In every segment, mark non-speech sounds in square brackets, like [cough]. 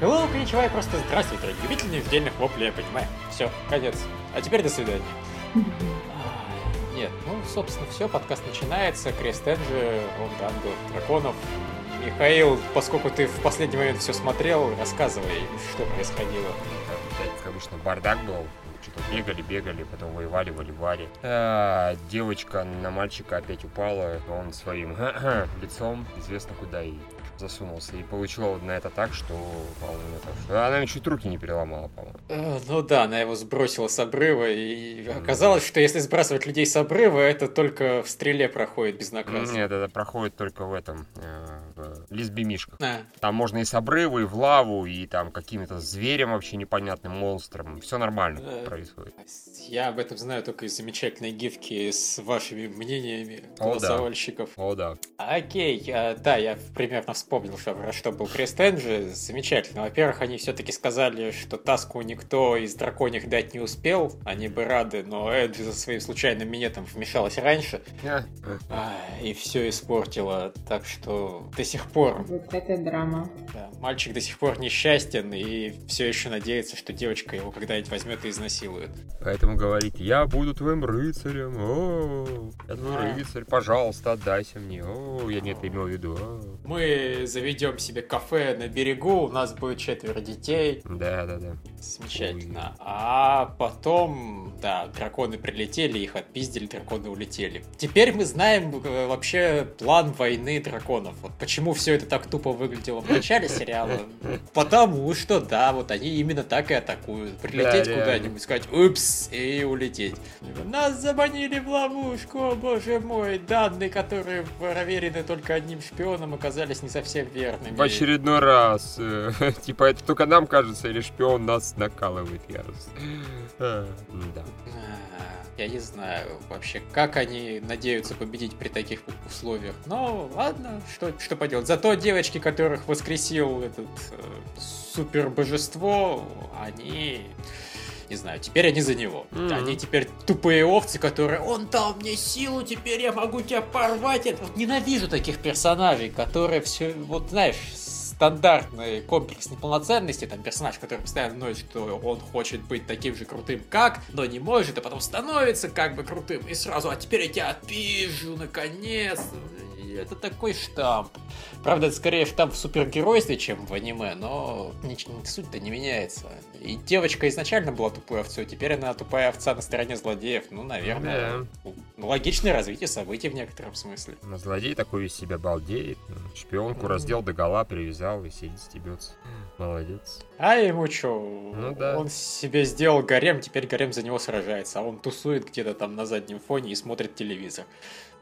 Hello, коничева, просто здравствуйте, любители недельных воплей, я понимаю. Все, конец. А теперь до свидания. Нет, ну, собственно, все, подкаст начинается. Крест Энджи, он Ангел Драконов. Михаил, поскольку ты в последний момент все смотрел, рассказывай, что происходило. Как обычно, бардак был. Что-то бегали, бегали, потом воевали, воевали. А, девочка на мальчика опять упала. Он своим [clears throat] лицом известно куда и засунулся. И получила на это так, что упала на это, она чуть руки не переломала, по-моему. Э, Ну да, она его сбросила с обрыва, и оказалось, что если сбрасывать людей с обрыва, это только в стреле проходит безнаказанно. Нет, это проходит только в этом, э, в лесбимишках. А, Там можно и с обрыва, и в лаву, и там каким-то зверем вообще непонятным, монстром. Все нормально Э, происходит. Я об этом знаю только из замечательной гифки с вашими мнениями О, да. голосовальщиков. О, да. Окей, а, да, я примерно вспомнил, что, про что был Крест Энджи. Замечательно. Во-первых, они все-таки сказали, что Таску никто из драконьих дать не успел. Они бы рады, но Энджи за своим случайным минетом вмешалась раньше Э, а, и все испортила. Так что до сих пор Вот это драма. да, мальчик до сих пор несчастен и все еще надеется, что девочка его когда-нибудь возьмет и изнасилует. Поэтому говорит, я буду твоим рыцарем. О, я твой А. рыцарь, пожалуйста, отдайся мне. О, я не это имел в виду. О. Заведем себе кафе на берегу, у нас будет четверо детей. Да, да, да. Замечательно. А потом, да, драконы прилетели, их отпиздили, драконы улетели. Теперь мы знаем э, вообще план войны драконов. Вот почему все это так тупо выглядело в начале сериала. [laughs] Потому что, да, вот они именно так и атакуют. Прилететь Да, куда-нибудь, сказать «Упс!» и улететь. Нас заманили в ловушку, боже мой. Данные, которые проверены только одним шпионом, оказались не совсем верными. В очередной раз. э, [laughs] Типа, это только нам кажется, или шпион нас накалывает ярость. А, Да. А, Я не знаю вообще, как они надеются победить при таких условиях. Но ладно, что, что поделать. Зато девочки, которых воскресил этот э, супер божество, они... Не знаю, теперь они за него. Мгм. Они теперь тупые овцы, которые «Он дал мне силу, теперь я могу тебя порвать». Я вот ненавижу таких персонажей, которые все, вот знаешь, стандартный комплекс неполноценности, там персонаж, который постоянно ноет, что он хочет быть таким же крутым, как, но не может, а потом становится как бы крутым, и сразу, а теперь я тебя отпизжу, наконец. Это такой штамп. Правда, это скорее штамп в супергеройстве, чем в аниме, но суть-то не меняется. И девочка изначально была тупой овцой, теперь она тупая овца на стороне злодеев. Ну, наверное, ну, логичное развитие событий в некотором смысле. Но злодей такой из себя балдеет. Шпионку раздел до гола, привязал и сидит, стебется. Молодец. А ему чё? Ну да. Он себе сделал гарем, теперь гарем за него сражается, а он тусует где-то там на заднем фоне и смотрит телевизор.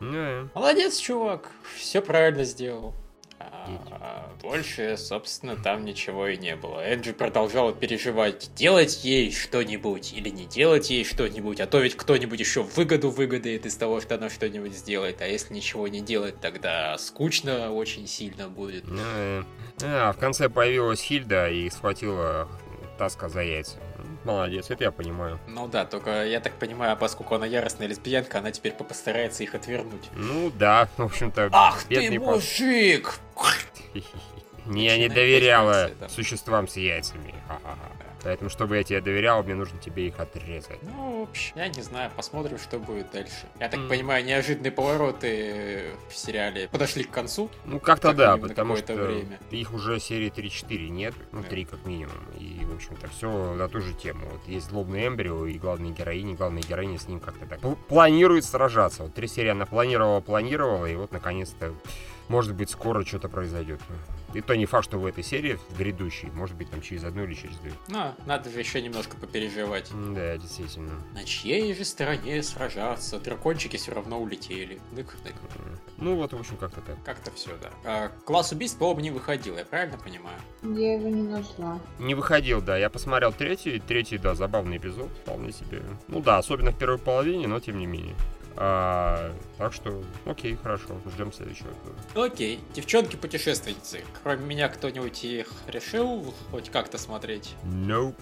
Ну, Молодец, чувак, все правильно сделал. Больше, собственно, там ничего и не было. Энджи продолжала переживать, делать ей что-нибудь или не делать ей что-нибудь, а то ведь кто-нибудь еще выгоду выгодает из того, что она что-нибудь сделает, а если ничего не делать, тогда скучно очень сильно будет. ну, э. А, в конце появилась Хильда и схватила Таска за яйца. Молодец, это я понимаю. Ну да, только я так понимаю, поскольку она яростная лесбиянка, она теперь постарается их отвернуть. Ну да, в общем-то, Ах ты мужик! [laughs] Я не доверяла существам с яйцами. Ха-ха-ха. Поэтому, чтобы я тебе доверял, мне нужно тебе их отрезать. Ну, в общем, я не знаю, посмотрим, что будет дальше. Я так М. понимаю, неожиданные повороты в сериале подошли к концу. Ну, как-то Как да, потому что время. их уже серии 3-4 нет, ну, Да. 3 как минимум. И, в общем-то, все на ту же тему. Вот есть злобный эмбрио и главная героиня, главная героиня с ним как-то так пл- планирует сражаться. Вот три серии она планировала, планировала, и вот, наконец-то, может быть, скоро что-то произойдет. И то не факт, что в этой серии, в грядущей, может быть, там через одну или через две. Но надо же еще немножко попереживать. Да, действительно. На чьей же стороне сражаться? Дракончики все равно улетели. Нык-нык. М. Ну, вот, в общем, как-то так. Как-то все, да. А, класс убийств, по-моему, не выходил, я правильно понимаю? Я его не нашла. Не выходил, да. Я посмотрел третий. и Третий, да, забавный эпизод. Вполне себе. Ну да, особенно в первой половине, но тем не менее. А, так что, окей, хорошо. Ждем следующего. Окей, девчонки-путешественницы. Кроме меня кто-нибудь их решил хоть как-то смотреть? Nope.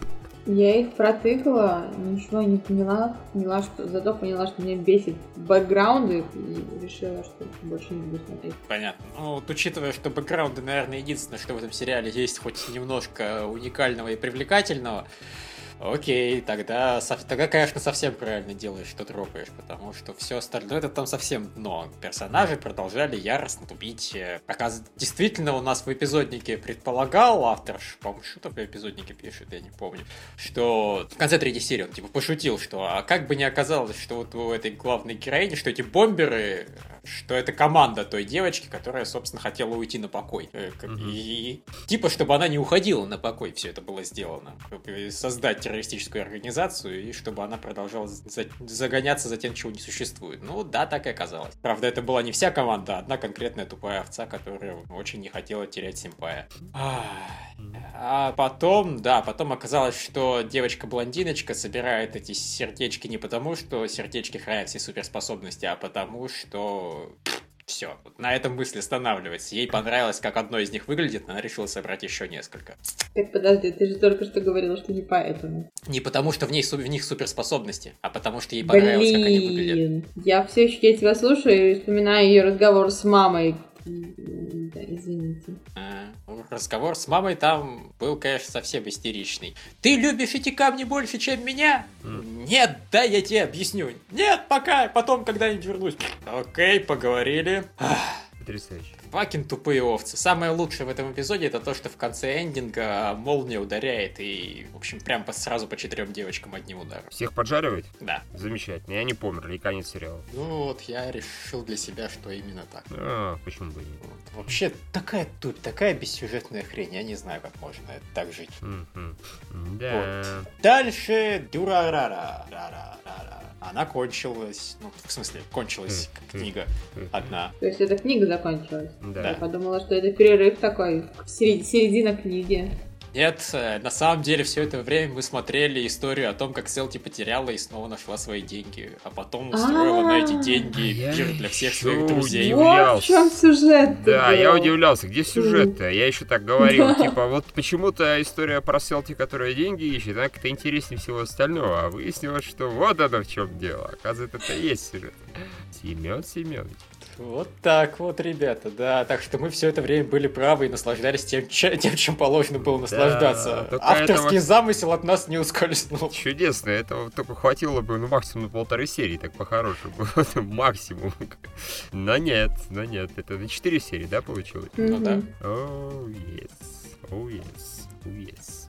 Я их протыкала, ничего не поняла. Поняла, что зато поняла, что меня бесит бэкграунды и решила, что больше не буду смотреть. Понятно. Ну, вот учитывая, что бэкграунды, наверное, единственное, что в этом сериале есть хоть немножко уникального и привлекательного, Окей, тогда, тогда, конечно, совсем правильно делаешь, что дропаешь, потому что все остальное это там совсем дно. Персонажи продолжали яростно тупить. Оказывается, действительно у нас в эпизоднике предполагал автор, по-моему, что в эпизоднике пишет, я не помню, что в конце третьей серии он типа пошутил, что а как бы не оказалось, что вот у этой главной героини, что эти бомберы, что это команда той девочки, которая, собственно, хотела уйти на покой. Mm-hmm. И типа, чтобы она не уходила на покой, все это было сделано. Создать террористическую организацию, и чтобы она продолжала за загоняться за тем, чего не существует. Ну да, так и оказалось. Правда, это была не вся команда, а одна конкретная тупая овца, которая очень не хотела терять симпая. А потом, да, потом оказалось, что девочка-блондиночка собирает эти сердечки не потому, что сердечки хранят все суперспособности, а потому, что все, на этом мысль останавливается. Ей понравилось, как одно из них выглядит, она решила собрать еще несколько. Так подожди, ты же только что говорила, что не поэтому. Не потому, что в, ней, в них суперспособности, а потому, что ей понравилось, Блин, как они выглядят. Я все еще я тебя слушаю и вспоминаю ее разговор с мамой, да, извините. А, разговор с мамой там был, конечно, совсем истеричный. Ты любишь эти камни больше, чем меня? Mm. Нет, да, я тебе объясню. Нет, пока, потом когда-нибудь вернусь. Окей, поговорили. Потрясающе. Факин тупые овцы. Самое лучшее в этом эпизоде это то, что в конце эндинга молния ударяет и, в общем, прям по, сразу по четырем девочкам одним ударом. Всех поджаривает? Да. Замечательно. И они померли, и конец сериала. Ну вот, я решил для себя, что именно так. А, почему бы и нет? Вот. Вообще, такая тут, такая бессюжетная хрень. Я не знаю, как можно так жить. Mm-hmm. Да. Вот. Дальше Дюрарара. Рара она кончилась. Ну, в смысле, кончилась книга одна. То есть эта книга закончилась? Да. Я подумала, что это перерыв такой, середина книги. Нет, э, на самом деле все это время мы смотрели историю о том, как Селти потеряла и снова нашла свои деньги, а потом устроила на эти деньги пир для всех своих друзей. Вот в чем сюжет Да, я удивлялся, где сюжет-то? Я еще так говорил, типа, вот почему-то история про Селти, которая деньги ищет, она как-то интереснее всего остального, а выяснилось, что вот оно в чем дело. Оказывается, это и есть сюжет. Семен Семенович. Вот так вот, ребята, да. Так что мы все это время были правы и наслаждались тем, тем чем положено было наслаждаться. Да, Авторский этого... замысел от нас не ускользнул. Чудесно, этого только хватило бы, ну, максимум на полторы серии, так по-хорошему. [laughs] максимум. Но нет, но нет. Это на четыре серии, да, получилось? Ну да. Oh, yes. Oh, yes. Oh, yes.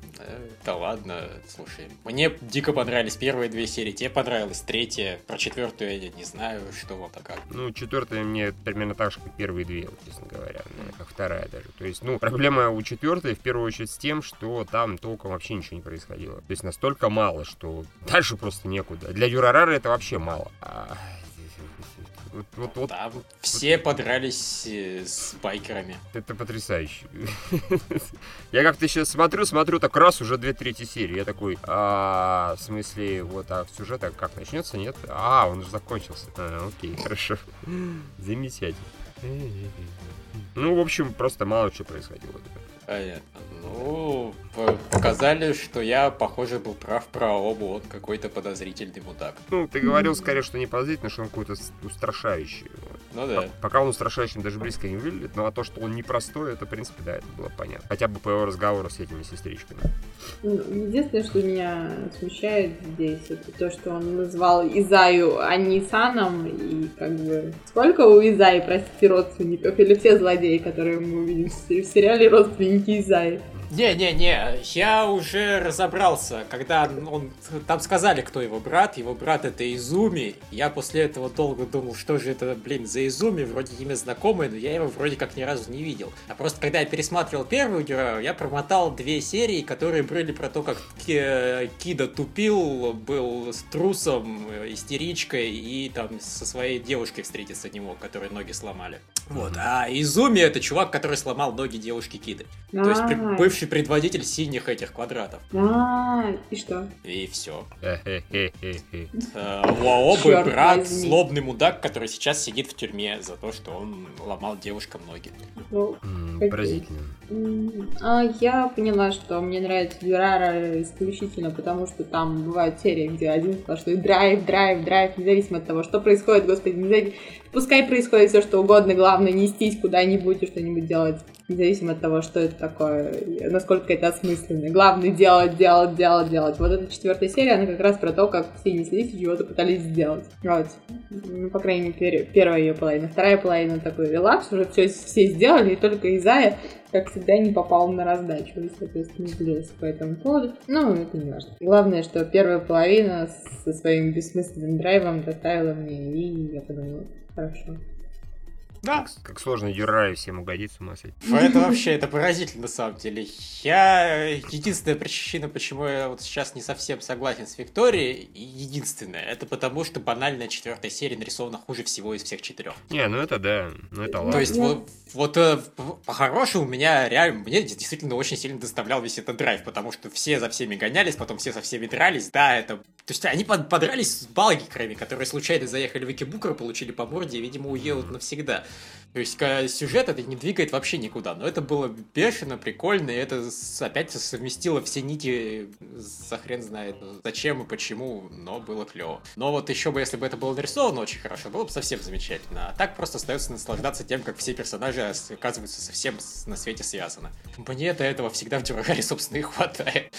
Да ладно, слушай. Мне дико понравились первые две серии, тебе понравилась третья. Про четвертую я не знаю, что вот а как. Ну, четвертая мне примерно так же, как первые две, честно говоря. Как вторая даже. То есть, ну, проблема у четвертой в первую очередь с тем, что там толком вообще ничего не происходило. То есть настолько мало, что [laughs] дальше просто некуда. Для Юрарара это вообще мало. А вот, вот, вот, Там вот, все вот. подрались э, с байкерами. Это потрясающе. [laughs] Я как-то сейчас смотрю, смотрю, так раз уже две трети серии. Я такой, а, в смысле, вот, а сюжет как начнется, нет? А, он уже закончился. А, окей, [laughs] хорошо. Замечательно. Ну, в общем, просто мало чего происходило. Понятно. Ну, показали, что я, похоже, был прав про оба, он какой-то подозрительный мудак. Ну, ты говорил скорее, что не подозрительный, что он какой-то устрашающий. Ну да. Пока он устрашающим даже близко не выглядит, но а то, что он непростой, это, в принципе, да, это было понятно. Хотя бы по его разговору с этими сестричками. Ну, единственное, что меня смущает здесь, это то, что он назвал Изаю Анисаном, и как бы... Сколько у Изаи, простите, родственников? Или все злодеи, которые мы увидим в сериале, родственники Изаи? Не-не-не, я уже разобрался, когда он... Там сказали, кто его брат. Его брат это Изуми. Я после этого долго думал, что же это, блин, за Изуми. Вроде имя знакомое, но я его вроде как ни разу не видел. А просто когда я пересматривал первую героя, я промотал две серии, которые были про то, как Кида тупил, был с трусом, истеричкой и там со своей девушкой встретиться не мог, которые ноги сломали. Вот. А Изуми это чувак, который сломал ноги девушки Киды. То есть А, бывший предводитель синих этих квадратов. А, и что? И все. Лаобы брат, злобный мудак, который сейчас сидит в тюрьме за то, что он ломал девушкам ноги. Ну. Поразительно. а я поняла, что мне нравится Дюрара исключительно потому, что там бывают серии, где один сплошной драйв, драйв, драйв, независимо от того, что происходит, господи, незави- пускай происходит все, что угодно, главное нестись куда-нибудь и что-нибудь делать, независимо от того, что это такое, насколько это осмысленно. Главное делать, делать, делать, делать. Вот эта четвертая серия, она как раз про то, как все неслись и чего-то пытались сделать. Вот. Ну, по крайней мере, первая ее половина. Вторая половина такой релакс, уже все, все сделали, и только Изая, как всегда, не попал на раздачу. И, соответственно, злился по этому поводу. Ну, это не важно. Главное, что первая половина со своим бессмысленным драйвом доставила мне, и я подумала, хорошо. Да. Как сложно Дюрару всем угодить с ума сойти. Это вообще, это поразительно на самом деле. Я... Единственная причина, почему я вот сейчас не совсем согласен с Викторией, единственная, это потому, что банальная четвертая серия нарисована хуже всего из всех четырех. Не, ну это да, ну это То ладно. есть, Я- вот, вот э, по- по-хорошему, меня реально, мне действительно очень сильно доставлял весь этот драйв, потому что все за всеми гонялись, потом все со всеми дрались, да, это... То есть они под- подрались с балгикрами, которые случайно заехали в Икебукер, получили по морде и, видимо, уедут навсегда. То есть сюжет это не двигает вообще никуда, но это было бешено, прикольно, и это опять совместило все нити, за хрен знает зачем и почему, но было клево. Но вот еще бы, если бы это было нарисовано очень хорошо, было бы совсем замечательно. А так просто остается наслаждаться тем, как все персонажи оказываются совсем на свете связаны. Мне до этого всегда в Дюрагаре, собственно, и [laughs] хватает.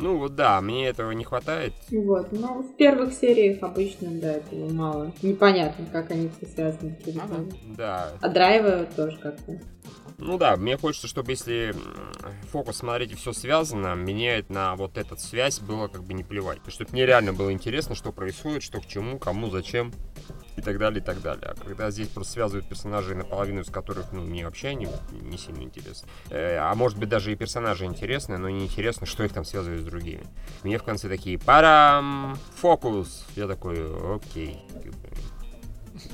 Ну вот да, мне этого не хватает. Вот, но в первых сериях обычно, да, этого мало. Непонятно, как они все связаны. между Ага. собой. Да. А драйва тоже как-то. Ну да, мне хочется, чтобы если фокус смотреть и все связано, меняет на вот эту связь было как бы не плевать. То есть, чтобы мне реально было интересно, что происходит, что к чему, кому, зачем и так далее, и так далее. А когда здесь просто связывают персонажей, наполовину из которых, ну, мне вообще они не сильно интересны. Э, а может быть, даже и персонажи интересны, но не интересно, что их там связывает с другими. Мне в конце такие, парам, фокус. Я такой, окей.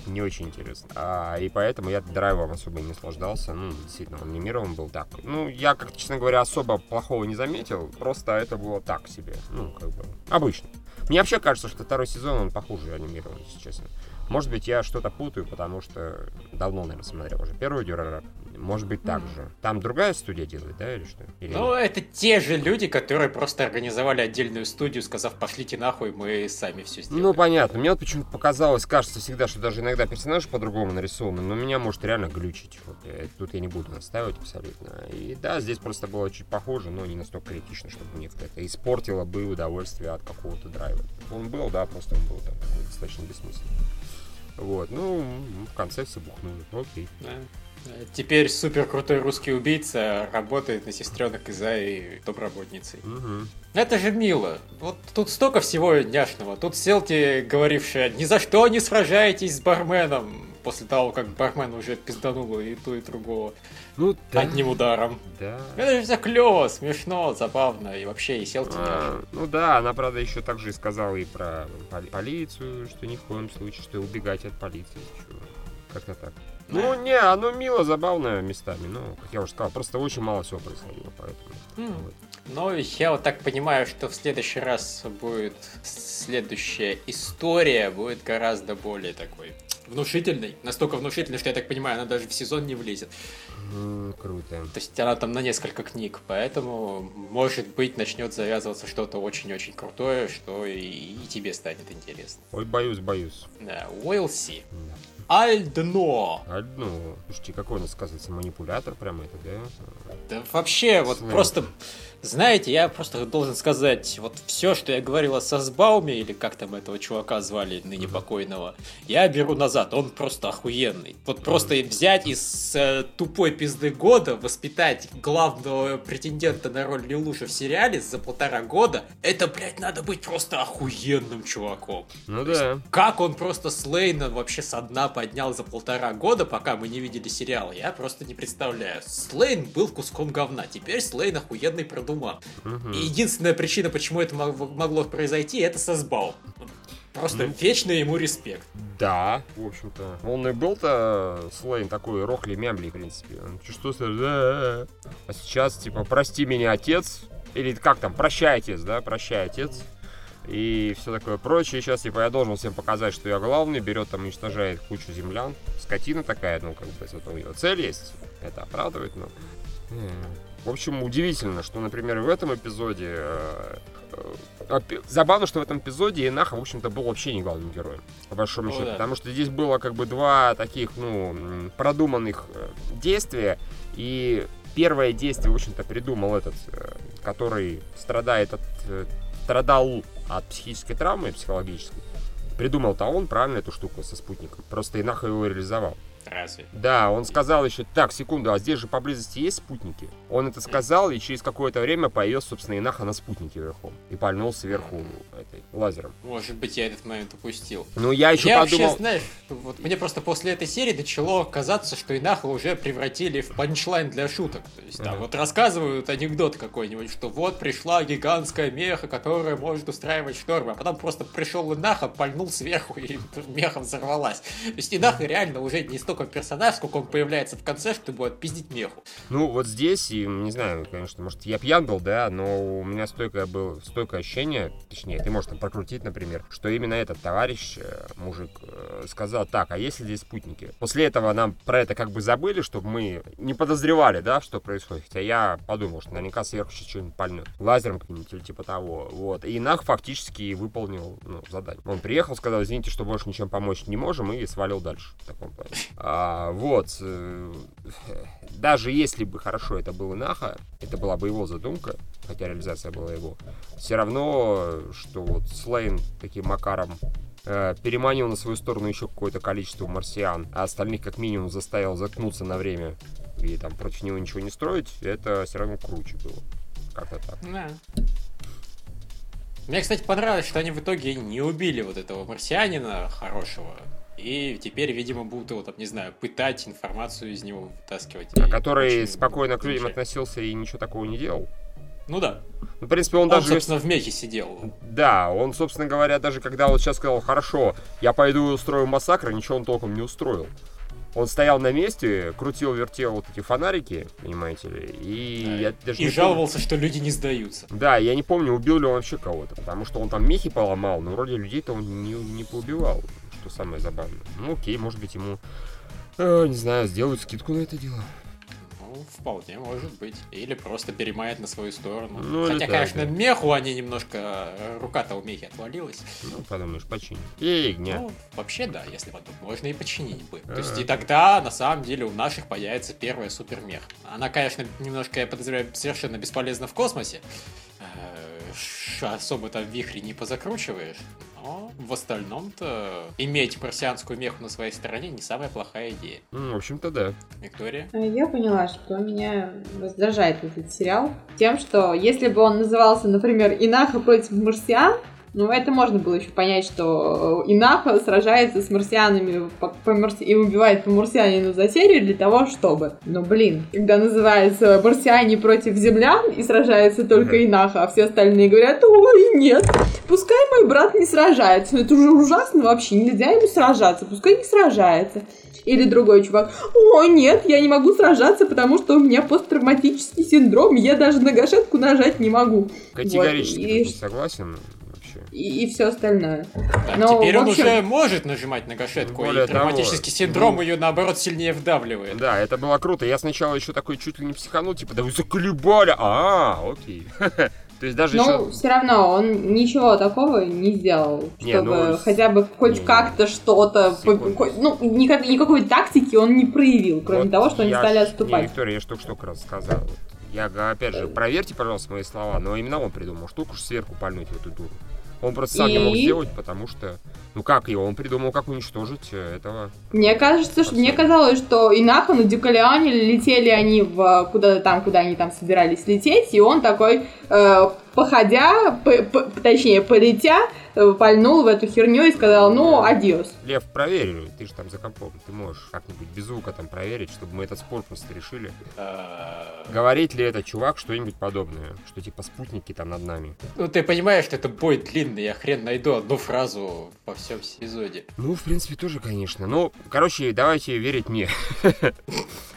не очень интересно. А, и поэтому я драйвом особо не наслаждался. Ну, действительно, он анимирован был так. Ну, я, как честно говоря, особо плохого не заметил. Просто это было так себе. Ну, как бы, обычно. Мне вообще кажется, что второй сезон, он похуже анимирован, если честно. Может быть, я что-то путаю, потому что давно, наверное, смотрел уже первую Дюрарар. Может быть, так же. Там другая студия делает, да, или что? Или Ну, нет? это те же люди, которые просто организовали отдельную студию, сказав, пошлите нахуй, мы сами все сделаем. Ну, понятно. Мне вот почему-то показалось, кажется всегда, что даже иногда персонажи по-другому нарисованы, но меня может реально глючить. Вот, э, тут я не буду настаивать абсолютно. И да, здесь просто было чуть похоже, но не настолько критично, чтобы мне это испортило бы удовольствие от какого-то драйва. Он был, да, просто он был там достаточно бессмысленный. Вот, ну, в конце все бухнули. Окей. Да. Теперь супер крутой русский убийца работает на сестренок Изаи домработницей. Мгм. Это же мило. Вот тут столько всего няшного. Тут Селти, говорившая, ни за что не сражаетесь с барменом. После того, как бармен уже пизданул и ту, и другого Ну, да. одним ударом. Да. Это же все клево, смешно, забавно. И вообще, и Селти А, ну да, она, правда, еще также и сказала и про поли- полицию, что ни в коем случае, что убегать от полиции. чё. Как-то так. Ну, не, оно мило, забавно местами, но, как я уже сказал, просто очень мало всего происходило, поэтому... М. вот. Ну, я вот так понимаю, что в следующий раз будет следующая история, будет гораздо более такой внушительной. Настолько внушительной, что я так понимаю, она даже в сезон не влезет. М, круто. То есть она там на несколько книг, поэтому, может быть, начнет завязываться что-то очень-очень крутое, что и, и тебе станет интересно. Ой, боюсь, боюсь. Да, we'll see. Да. Альдно! Одно. Слушайте, какой у нас, сказывается, манипулятор прямо это, да? Да вообще, вот Слэм. просто, знаете, я просто должен сказать, вот все, что я говорил о Сосбауме, или как там этого чувака звали, ныне покойного, я беру назад, он просто охуенный. Вот просто взять из э, тупой пизды года, воспитать главного претендента на роль Лелуша в сериале за полтора года, это, блядь, надо быть просто охуенным чуваком. Ну да. Как он просто Слейна вообще со дна поднял за полтора года, пока мы не видели сериал, я просто не представляю. Слейн был куском говна, теперь Слейн охуенный Мгм. И единственная причина, почему это мог- могло произойти, это Сосбаум. Просто mm. вечный ему респект. Да, в общем-то. Он и был-то Слейн такой рохли мямли, в принципе. Он что да. А сейчас, типа, прости меня, отец. Или как там, прощай, отец, да, прощай, отец и все такое прочее. Сейчас, типа, я должен всем показать, что я главный, берет там, уничтожает кучу землян. Скотина такая, ну, как бы, вот у него цель есть, это оправдывает, но... В общем, удивительно, что, например, в этом эпизоде... Э, э, забавно, что в этом эпизоде Инаха, в общем-то, был вообще не главным героем, по большому счету. Да. Потому что здесь было как бы два таких, ну, продуманных э, действия. И первое действие, в общем-то, придумал этот, который страдает от страдал от психической травмы психологической, придумал-то он правильно эту штуку со спутником. Просто Инаха его реализовал. Разве? Да, он сказал еще, так, секунду, а здесь же поблизости есть спутники? Он это сказал, и через какое-то время появился, собственно, Инаха на спутнике верхом. И пальнул сверху этой, лазером. Может быть, я этот момент упустил. Ну, я еще я подумал... вообще, знаешь, вот мне просто после этой серии начало казаться, что Инаха уже превратили в панчлайн для шуток. То есть, там, вот рассказывают анекдот какой-нибудь, что вот пришла гигантская меха, которая может устраивать штормы, а потом просто пришел Инаха, пальнул сверху, и [laughs] меха взорвалась. То есть, Инаха реально уже не столько столько персонаж, сколько он появляется в конце, чтобы отпиздить меху. Ну, вот здесь, и не знаю, конечно, может, я пьян был, да, но у меня стойкое было, стойкое ощущение, точнее, ты можешь там прокрутить, например, что именно этот товарищ, э, мужик, э, сказал, так, а если здесь спутники? После этого нам про это как бы забыли, чтобы мы не подозревали, да, что происходит. Хотя я подумал, что наверняка сверху сейчас что-нибудь пальнет. Лазером каким-нибудь или типа того. Вот. И Нах фактически выполнил ну, задание. Он приехал, сказал, извините, что больше ничем помочь не можем, и свалил дальше. В таком плане. А, вот. Э, [laughs] даже если бы хорошо это было Наха, это была бы его задумка, хотя реализация была его, все равно, что вот Слейн таким макаром э, переманил на свою сторону еще какое-то количество марсиан, а остальных как минимум заставил заткнуться на время и там против него ничего не строить, это все равно круче было. Как-то так. Да. Мне, кстати, понравилось, что они в итоге не убили вот этого марсианина хорошего, и теперь, видимо, будут его, там, не знаю, пытать, информацию из него вытаскивать. А который спокойно к людям относился и ничего такого не делал? Ну да. Ну, в принципе, он, он даже... собственно, в мехе сидел. Да, он, собственно говоря, даже когда вот сейчас сказал, хорошо, я пойду и устрою массакр, ничего он толком не устроил. Он стоял на месте, крутил, вертел вот эти фонарики, понимаете ли, и да, я даже И жаловался, помню... что люди не сдаются. Да, я не помню, убил ли он вообще кого-то, потому что он там мехи поломал, но вроде людей-то он не, не поубивал что самое забавное. Ну окей, может быть ему, э, не знаю, сделают скидку на это дело. Ну, вполне может быть. Или просто перемает на свою сторону. Ну, Хотя, конечно, да. меху они немножко... Э, рука-то у мехи отвалилась. Ну, подумаешь, починить. Фигня. Ну, вообще, да, если подумать, можно и починить бы. А-а-а. То есть, и тогда, на самом деле, у наших появится первая супермех. Она, конечно, немножко, я подозреваю, совершенно бесполезна в космосе. Э, особо там вихри не позакручиваешь. Но в остальном-то иметь марсианскую меху на своей стороне не самая плохая идея. Ну, в общем-то, да. Виктория? А я поняла, что меня раздражает этот сериал тем, что если бы он назывался, например, «Инаха против марсиан», ну, это можно было еще понять, что Инаха сражается с марсианами по, по марси... и убивает по марсианину за серию для того, чтобы. Но, блин, когда называется «Марсиане против землян» и сражается только Инаха, а все остальные говорят «Ой, нет, пускай мой брат не сражается». Ну, это уже ужасно вообще, нельзя ему сражаться, пускай не сражается. Или другой чувак, о, нет, я не могу сражаться, потому что у меня посттравматический синдром, я даже на гашетку нажать не могу. Категорически вот. и... не согласен и, и все остальное. Так, Но, теперь общем... он уже может нажимать на гашетку, и травматический того, синдром ну, ее, наоборот, сильнее вдавливает. Да, это было круто. Я сначала еще такой чуть ли не психанул, типа, да вы заколебали. А, окей. [laughs] То есть даже Но еще... все равно он ничего такого не сделал, чтобы не, ну, хотя бы хоть не, как-то что-то... Ну, никак, никакой тактики он не проявил, кроме вот того, что они стали отступать. Не, Виктория, я же только что рассказал. Я, опять же, проверьте, пожалуйста, мои слова, но именно он придумал штуку сверху пальнуть в эту дуру. Он просто сам и... не мог сделать, потому что... Ну как его? Он придумал, как уничтожить э, этого. Мне кажется, что мне казалось, что и Нахан, и Дюкалиане летели они в куда-то там, куда они там собирались лететь, и он такой, э, походя, по, по, точнее, полетя, э, пальнул в эту херню и сказал, ну, адиос. Лев, проверь, ты же там за компом, ты можешь как-нибудь без звука там проверить, чтобы мы этот спор просто решили. А, Говорит ли этот чувак что-нибудь подобное, что типа спутники там над нами? Ну, ты понимаешь, что это бой длинный, я хрен найду одну фразу во всем сезоне. Ну, в принципе, тоже, конечно. Ну, короче, давайте верить мне. [laughs]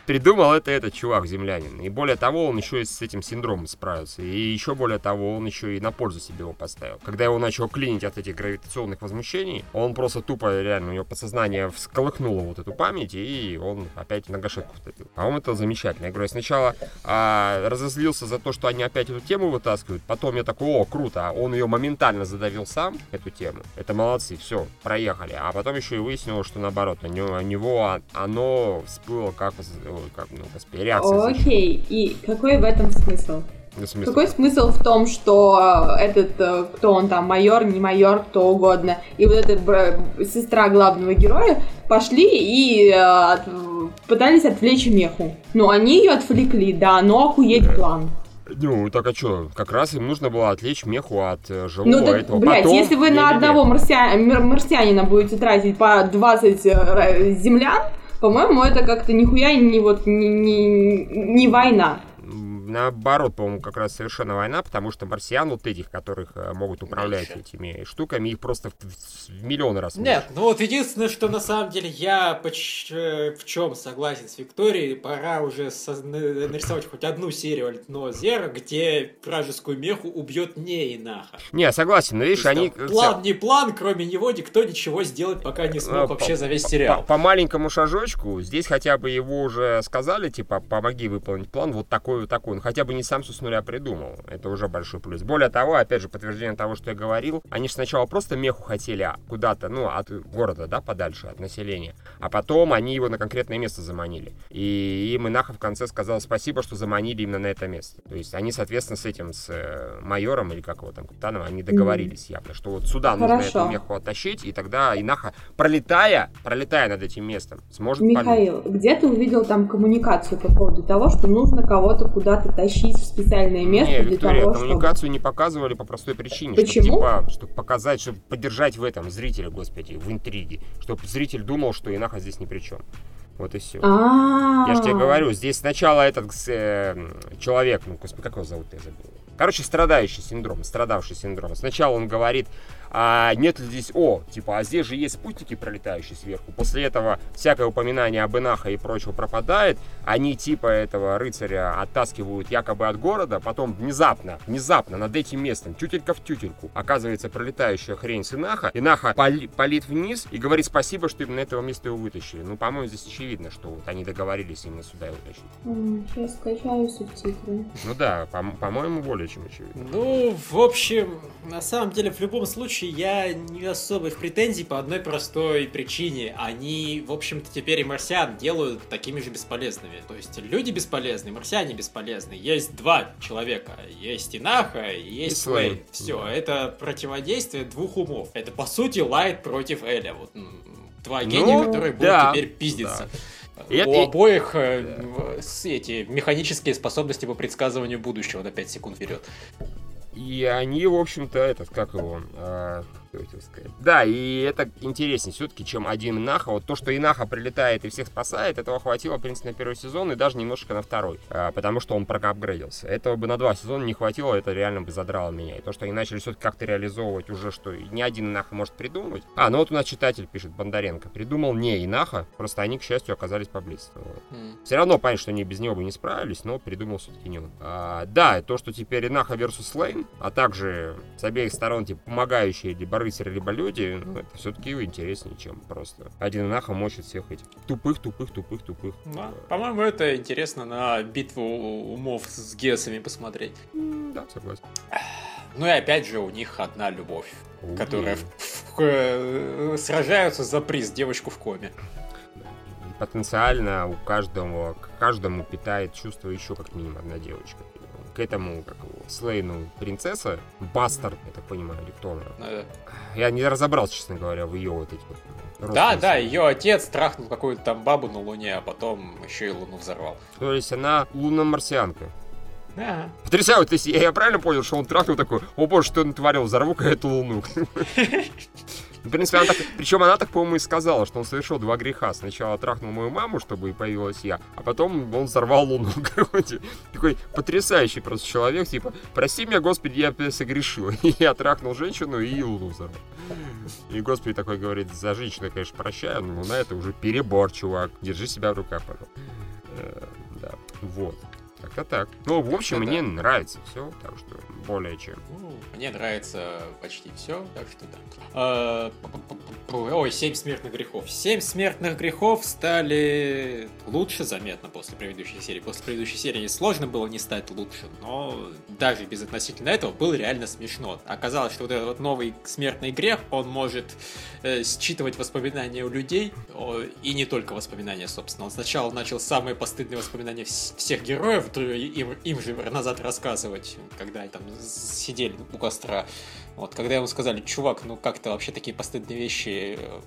Придумал это этот чувак, землянин. И более того, он еще и с этим синдромом справился. И еще более того, он еще и на пользу себе его поставил. Когда его начал клинить от этих гравитационных возмущений, он просто тупо, реально, у него подсознание всколыхнуло вот эту память, и он опять на гашетку втопил. По-моему, это замечательно. Я говорю, я сначала а, разозлился за то, что они опять эту тему вытаскивают, потом я такой, о, круто, а он ее моментально задавил сам, эту тему. Это молодцы, все, проехали. А потом еще и выяснилось, что наоборот, у него, у него а- оно всплыло как, ой, как ну, господи, реакция. Окей, и какой в этом смысл? Ну, в смысле, Какой смысл в том, что э, этот, э, кто он там, майор, не майор, кто угодно, и вот эта сестра главного героя пошли и э, от- пытались отвлечь меху. Ну, они ее отвлекли, да, но охуеть план. Ну, так а что, как раз им нужно было отвлечь меху от э, живого Ну, так, этого. блядь, Потом- если вы на одного марсия- мар- марсианина будете тратить по 20 э, ра- землян, по-моему, это как-то нихуя не вот не, не, не война. Наоборот, по-моему, как раз совершенно война, потому что марсиан, вот этих, которых э, могут управлять Меньше. этими штуками, их просто в, в- миллион раз Нет, ну вот единственное, что на самом деле я поч- э, в чем согласен с Викторией, пора уже со- на- нарисовать хоть одну серию Альтно Зера, где вражескую меху убьет не Инаха. Не, согласен, но видишь, есть они... там план не план, кроме него никто ничего сделать пока не смог вообще по- за весь по, сериал. по маленькому шажочку, здесь хотя бы его уже сказали, типа, помоги выполнить план, вот такой, вот такой. Он хотя бы не сам все с нуля придумал. Это уже большой плюс. Более того, опять же, подтверждение того, что я говорил, они же сначала просто меху хотели а, куда-то, ну, от города, да, подальше, от населения. А потом они его на конкретное место заманили. И им Инаха в конце сказал спасибо, что заманили именно на это место. То есть они, соответственно, с этим, с э, майором или как его там, капитаном, они договорились явно, что вот сюда нужно Хорошо. эту меху оттащить, и тогда Инаха, пролетая, пролетая над этим местом, сможет. Михаил, где ты увидел там коммуникацию по поводу того, что нужно кого-то куда-то тащить в специальное место Не, для Виктория, того, чтобы... коммуникацию не показывали по простой причине. Почему? Чтобы, типа, чтобы показать, чтобы поддержать в этом зрителя, господи, в интриге. Чтобы зритель думал, что Инаха здесь ни при чем. Вот и все. А, Я же тебе говорю, здесь сначала этот э, человек, ну, господи, как его зовут, я забыл. Короче, страдающий синдром, страдавший синдром. Сначала он говорит, а нет ли здесь, о, типа, а здесь же есть спутники, пролетающие сверху. После этого всякое упоминание об Инаха и прочего пропадает. Они типа этого рыцаря оттаскивают якобы от города, потом внезапно, внезапно над этим местом, тютелька в тютельку, оказывается пролетающая хрень с Инаха. Инаха поли- палит вниз и говорит спасибо, что именно этого места его вытащили. Ну, по-моему, здесь очевидно, что вот они договорились именно сюда его тащить. Сейчас скачаю субтитры. Ну да, по- по-моему, более чем очевидно. Ну, в общем, на самом деле, в любом случае, я не особо в претензии по одной простой причине. Они, в общем-то, теперь и марсиан делают такими же бесполезными. То есть люди бесполезны, марсиане бесполезны. Есть два человека. Есть Инаха и есть И. Все, Да. это противодействие двух умов. Это, по сути, Лайт против Эля. Вот два Ну, гения, которые будут да, теперь пиздиться. И это- У обоих э, с- эти механические способности по предсказыванию будущего на 5 секунд вперед. И они, в общем-то, этот, как его, а, я хотел сказать. Да, и это интереснее все-таки, чем один Инаха. Вот то, что Инаха прилетает и всех спасает, этого хватило, в принципе, на первый сезон и даже немножко на второй, а, потому что он прокапгрейдился. Этого бы на два сезона не хватило, это реально бы задрало меня. И то, что они начали все-таки как-то реализовывать уже, что ни один Инаха может придумать. А, ну вот у нас читатель пишет, Бондаренко, придумал не Инаха, просто они, к счастью, оказались поблизости. Вот. М. Все равно понятно, что они без него бы не справились, но придумал все-таки не он. А, да, то, что теперь Инаха versus Слейн, а также с обеих сторон типа помогающие либо рыцари, либо люди, ну, это все-таки интереснее, чем просто один Инаха мочит всех этих тупых, тупых, тупых, тупых. Да. По-моему, это интересно на битву умов с гесами посмотреть. Да, согласен. Ну и опять же, у них одна любовь, Уи. которая в- в- э, сражаются за приз девочку в коме. Потенциально у каждого, к каждому питает чувство еще как минимум одна девочка. К этому, как его, Слейну принцесса, Бастард, я так понимаю, или кто она. Э, Я не разобрался, честно говоря, в ее вот этих вот Да, да, ее отец трахнул какую-то там бабу на Луне, а потом еще и Луну взорвал. То есть она лунно-марсианка. Да. Потрясающе, то есть я, я правильно понял, что он трахнул такой, о боже, что он натворил, взорву-ка эту луну. [laughs] В принципе, она так, причем она так, по-моему, и сказала, что он совершил два греха. Сначала трахнул мою маму, чтобы и появилась я, а потом он взорвал луну. Короче, такой потрясающий просто человек, типа, прости меня, Господи, я согрешил. [laughs] И я трахнул женщину и луну взорвал. И Господи такой говорит, за женщину конечно, прощаю, но на это уже перебор, чувак. Держи себя в руках, пожалуйста. Э, да, вот. Как-то так. Ну, в общем, мне нравится все, так что более чем. Ну, мне нравится почти все, так что да. А. Ой, семь смертных грехов. Семь смертных грехов стали лучше заметно после предыдущей серии. После предыдущей серии сложно было не стать лучше, но даже без относительно этого было реально смешно. Оказалось, что вот этот вот новый смертный грех, он может э, считывать воспоминания у людей, и не только воспоминания, собственно. Он сначала начал самые постыдные воспоминания вс- всех героев, им, им же назад рассказывать, когда там сидели у костра. Вот, когда ему сказали, чувак, ну как-то вообще такие постыдные вещи э,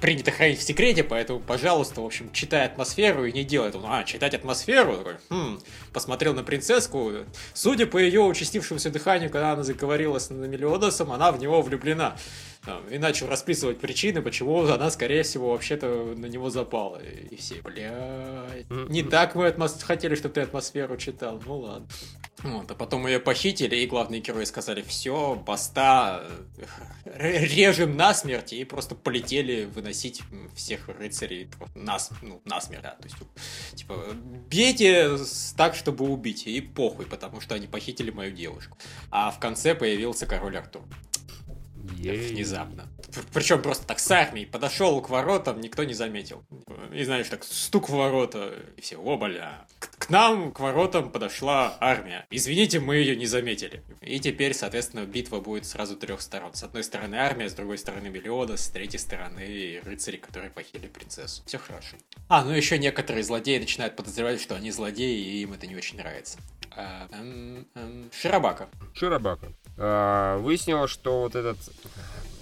принято хранить в секрете, поэтому, пожалуйста, в общем, читай атмосферу и не делай этого. А, читать атмосферу? Такой, «Хм». посмотрел на принцесску. Судя по ее участившемуся дыханию, когда она заговорила с Мелиодосом, она в него влюблена. Там, И начал расписывать причины, почему она, скорее всего, вообще-то на него запала. И все, блядь, не так мы атмос- хотели, чтобы ты атмосферу читал. Ну ладно. Вот, а потом ее похитили, и главные герои сказали, все, баста, э, режем насмерть, и просто полетели выносить всех рыцарей нас, ну, насмерть, да, то есть, типа, бейте так, чтобы убить, и похуй, потому что они похитили мою девушку. А в конце появился король Артур. Ей. внезапно. Причем просто так с армией подошел к воротам, никто не заметил. И знаешь, так стук в ворота, и все, о, бля. К, к нам, к воротам подошла армия. Извините, мы ее не заметили. И теперь, соответственно, битва будет сразу трех сторон. С одной стороны армия, с другой стороны Мелиода, с третьей стороны рыцари, которые похитили принцессу. Все хорошо. А, ну еще некоторые злодеи начинают подозревать, что они злодеи, и им это не очень нравится. А, Широбака. Широбака. А, Выяснилось, что вот этот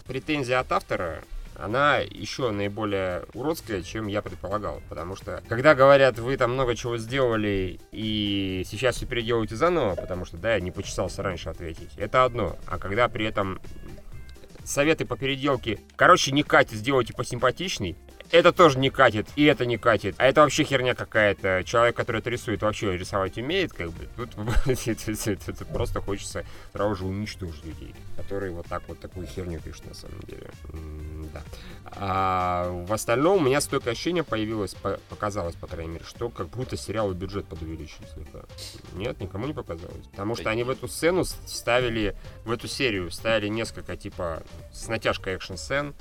претензия от автора, она еще наиболее уродская, чем я предполагал. Потому что, когда говорят, вы там много чего сделали и сейчас все переделаете заново, потому что, да, я не почесался раньше ответить, это одно. А когда при этом советы по переделке, короче, не катит, сделайте посимпатичней, это тоже не катит, и это не катит. А это вообще херня какая-то. Человек, который это рисует, вообще рисовать умеет, как бы. Тут [laughs] просто хочется сразу же уничтожить людей, которые вот так вот такую херню пишут на самом деле. Да. А в остальном у меня столько ощущения появилось, по- показалось, по крайней мере, что как будто сериал бюджет подувеличили слегка. Нет, никому не показалось. Потому что они в эту сцену вставили, в эту серию вставили несколько, типа, с натяжкой экшн-сцен,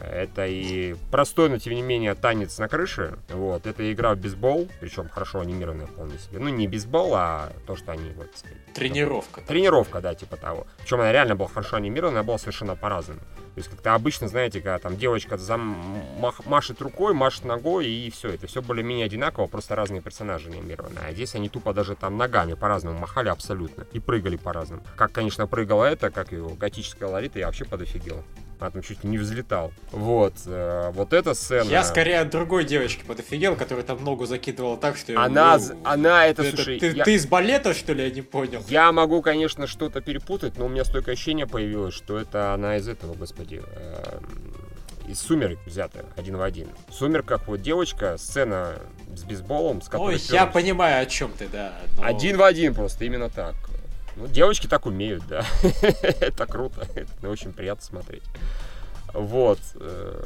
это и простой, но тем не менее танец на крыше. Вот, это игра в бейсбол, причем хорошо анимированная вполне себе. Ну, не бейсбол, а то, что они вот. сказать, Тренировка. Тренировка, да, типа того. Причем она реально была хорошо анимирована, она была совершенно по-разному. То есть как-то обычно, знаете, когда там девочка зам... мах- машет рукой, машет ногой, и все. Это все более-менее одинаково, просто разные персонажи анимированы. А здесь они тупо даже там ногами по-разному махали абсолютно. И прыгали по-разному. Как, конечно, прыгала это, как его готическая ларита, я вообще подофигел. Она там чуть не взлетал. Вот. э, вот эта сцена... Я скорее от другой девочки подофигел, которая там ногу закидывала так, что... Она, ну, она это, это слушай, ты, я- ты из балета, что ли, я не понял? Я могу, конечно, что-то перепутать, но у меня столько ощущения появилось, что это она из этого, господи, эм, из «Сумерек» взята, один в один. В «Сумерках» вот девочка, сцена с бейсболом, с которой... Ой, я понимаю, о чем ты, да. но- Один в один просто, именно так. Ну, девочки так умеют, да. [laughs] это круто, это очень приятно смотреть. Вот. э,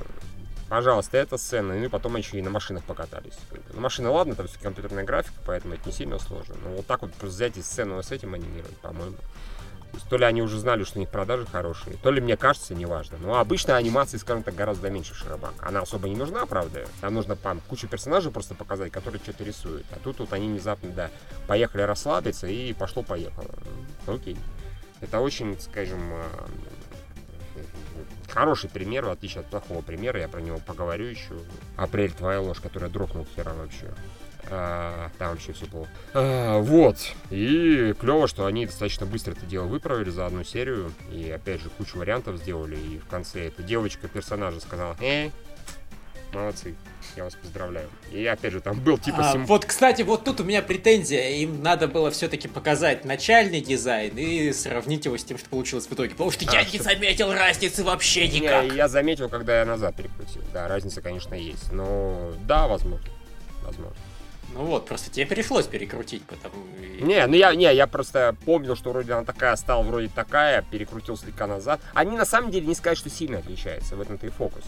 Пожалуйста, эта сцена, ну и потом еще и на машинах покатались. Бы. Ну, машина, ладно, там все компьютерная графика, поэтому это не сильно сложно. Но вот так вот взять и сцену с этим анимировать, по-моему. То ли они уже знали, что у них продажи хорошие, то ли мне кажется, неважно. Но обычно анимации, скажем так, гораздо меньше в Широбак. Она особо не нужна, правда. Там нужно там, кучу персонажей просто показать, которые что-то рисуют. А тут вот они внезапно, да, поехали расслабиться и пошло-поехало. М, Окей. Это очень, скажем, а, хороший пример, в отличие от плохого примера. Я про него поговорю еще. Апрель, твоя ложь, которая дрогнул хера вообще. А, там вообще все плохо. А, вот. И клево, что они достаточно быстро это дело выправили за одну серию. И опять же, кучу вариантов сделали. И в конце эта девочка персонажа сказала, эй, молодцы. Я вас поздравляю. И опять же, там был типа... А, сим- Вот, кстати, вот тут у меня претензия. Им надо было все-таки показать начальный дизайн и сравнить его с тем, что получилось в итоге. Потому что А, я не что- заметил разницы вообще Не, никак. я заметил, когда я назад перекрутил. Да, разница, конечно, есть. Но да, возможно. Возможно. Ну вот, просто тебе пришлось перекрутить, потому... Не, ну я, не, я просто помнил, что вроде она такая стала, вроде такая, перекрутил слегка назад. Они на самом деле не сказать, что сильно отличаются, в этом-то и фокус.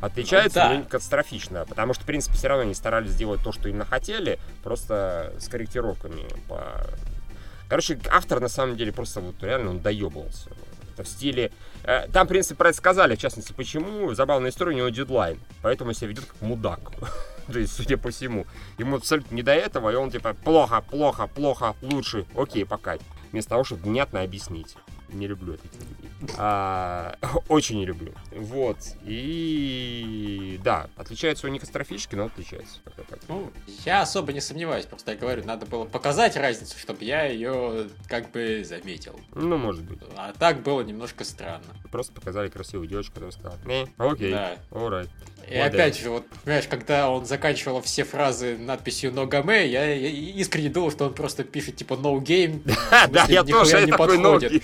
Отличаются, Ну, да. но не катастрофично, потому что, в принципе, все равно они старались сделать то, что именно хотели, просто с корректировками по... Короче, автор на самом деле просто вот реально он доебывался. Это в стиле... э, Там, в принципе, про это сказали, в частности, почему. Забавная история, у него дедлайн, поэтому он себя ведет как мудак. Есть, судя по всему, ему абсолютно не до этого, и он типа плохо, плохо, плохо, лучше, окей, пока. Вместо того, чтобы внятно объяснить. Не люблю людей. А, [laughs] очень не люблю. Вот. И да, отличаются у них астрофишки, но так. Ну, я особо не сомневаюсь, просто я говорю, надо было показать разницу, чтобы я ее как бы заметил. Ну, может быть. А так было немножко странно. Просто показали красивую девочку, которая сказала, не, окей, Да. alright. И Вот, опять же, вот, понимаешь, когда он заканчивал все фразы надписью «Ногаме», я, я искренне думал, что он просто пишет типа «No game». [laughs] Да, я тоже не no, подходит.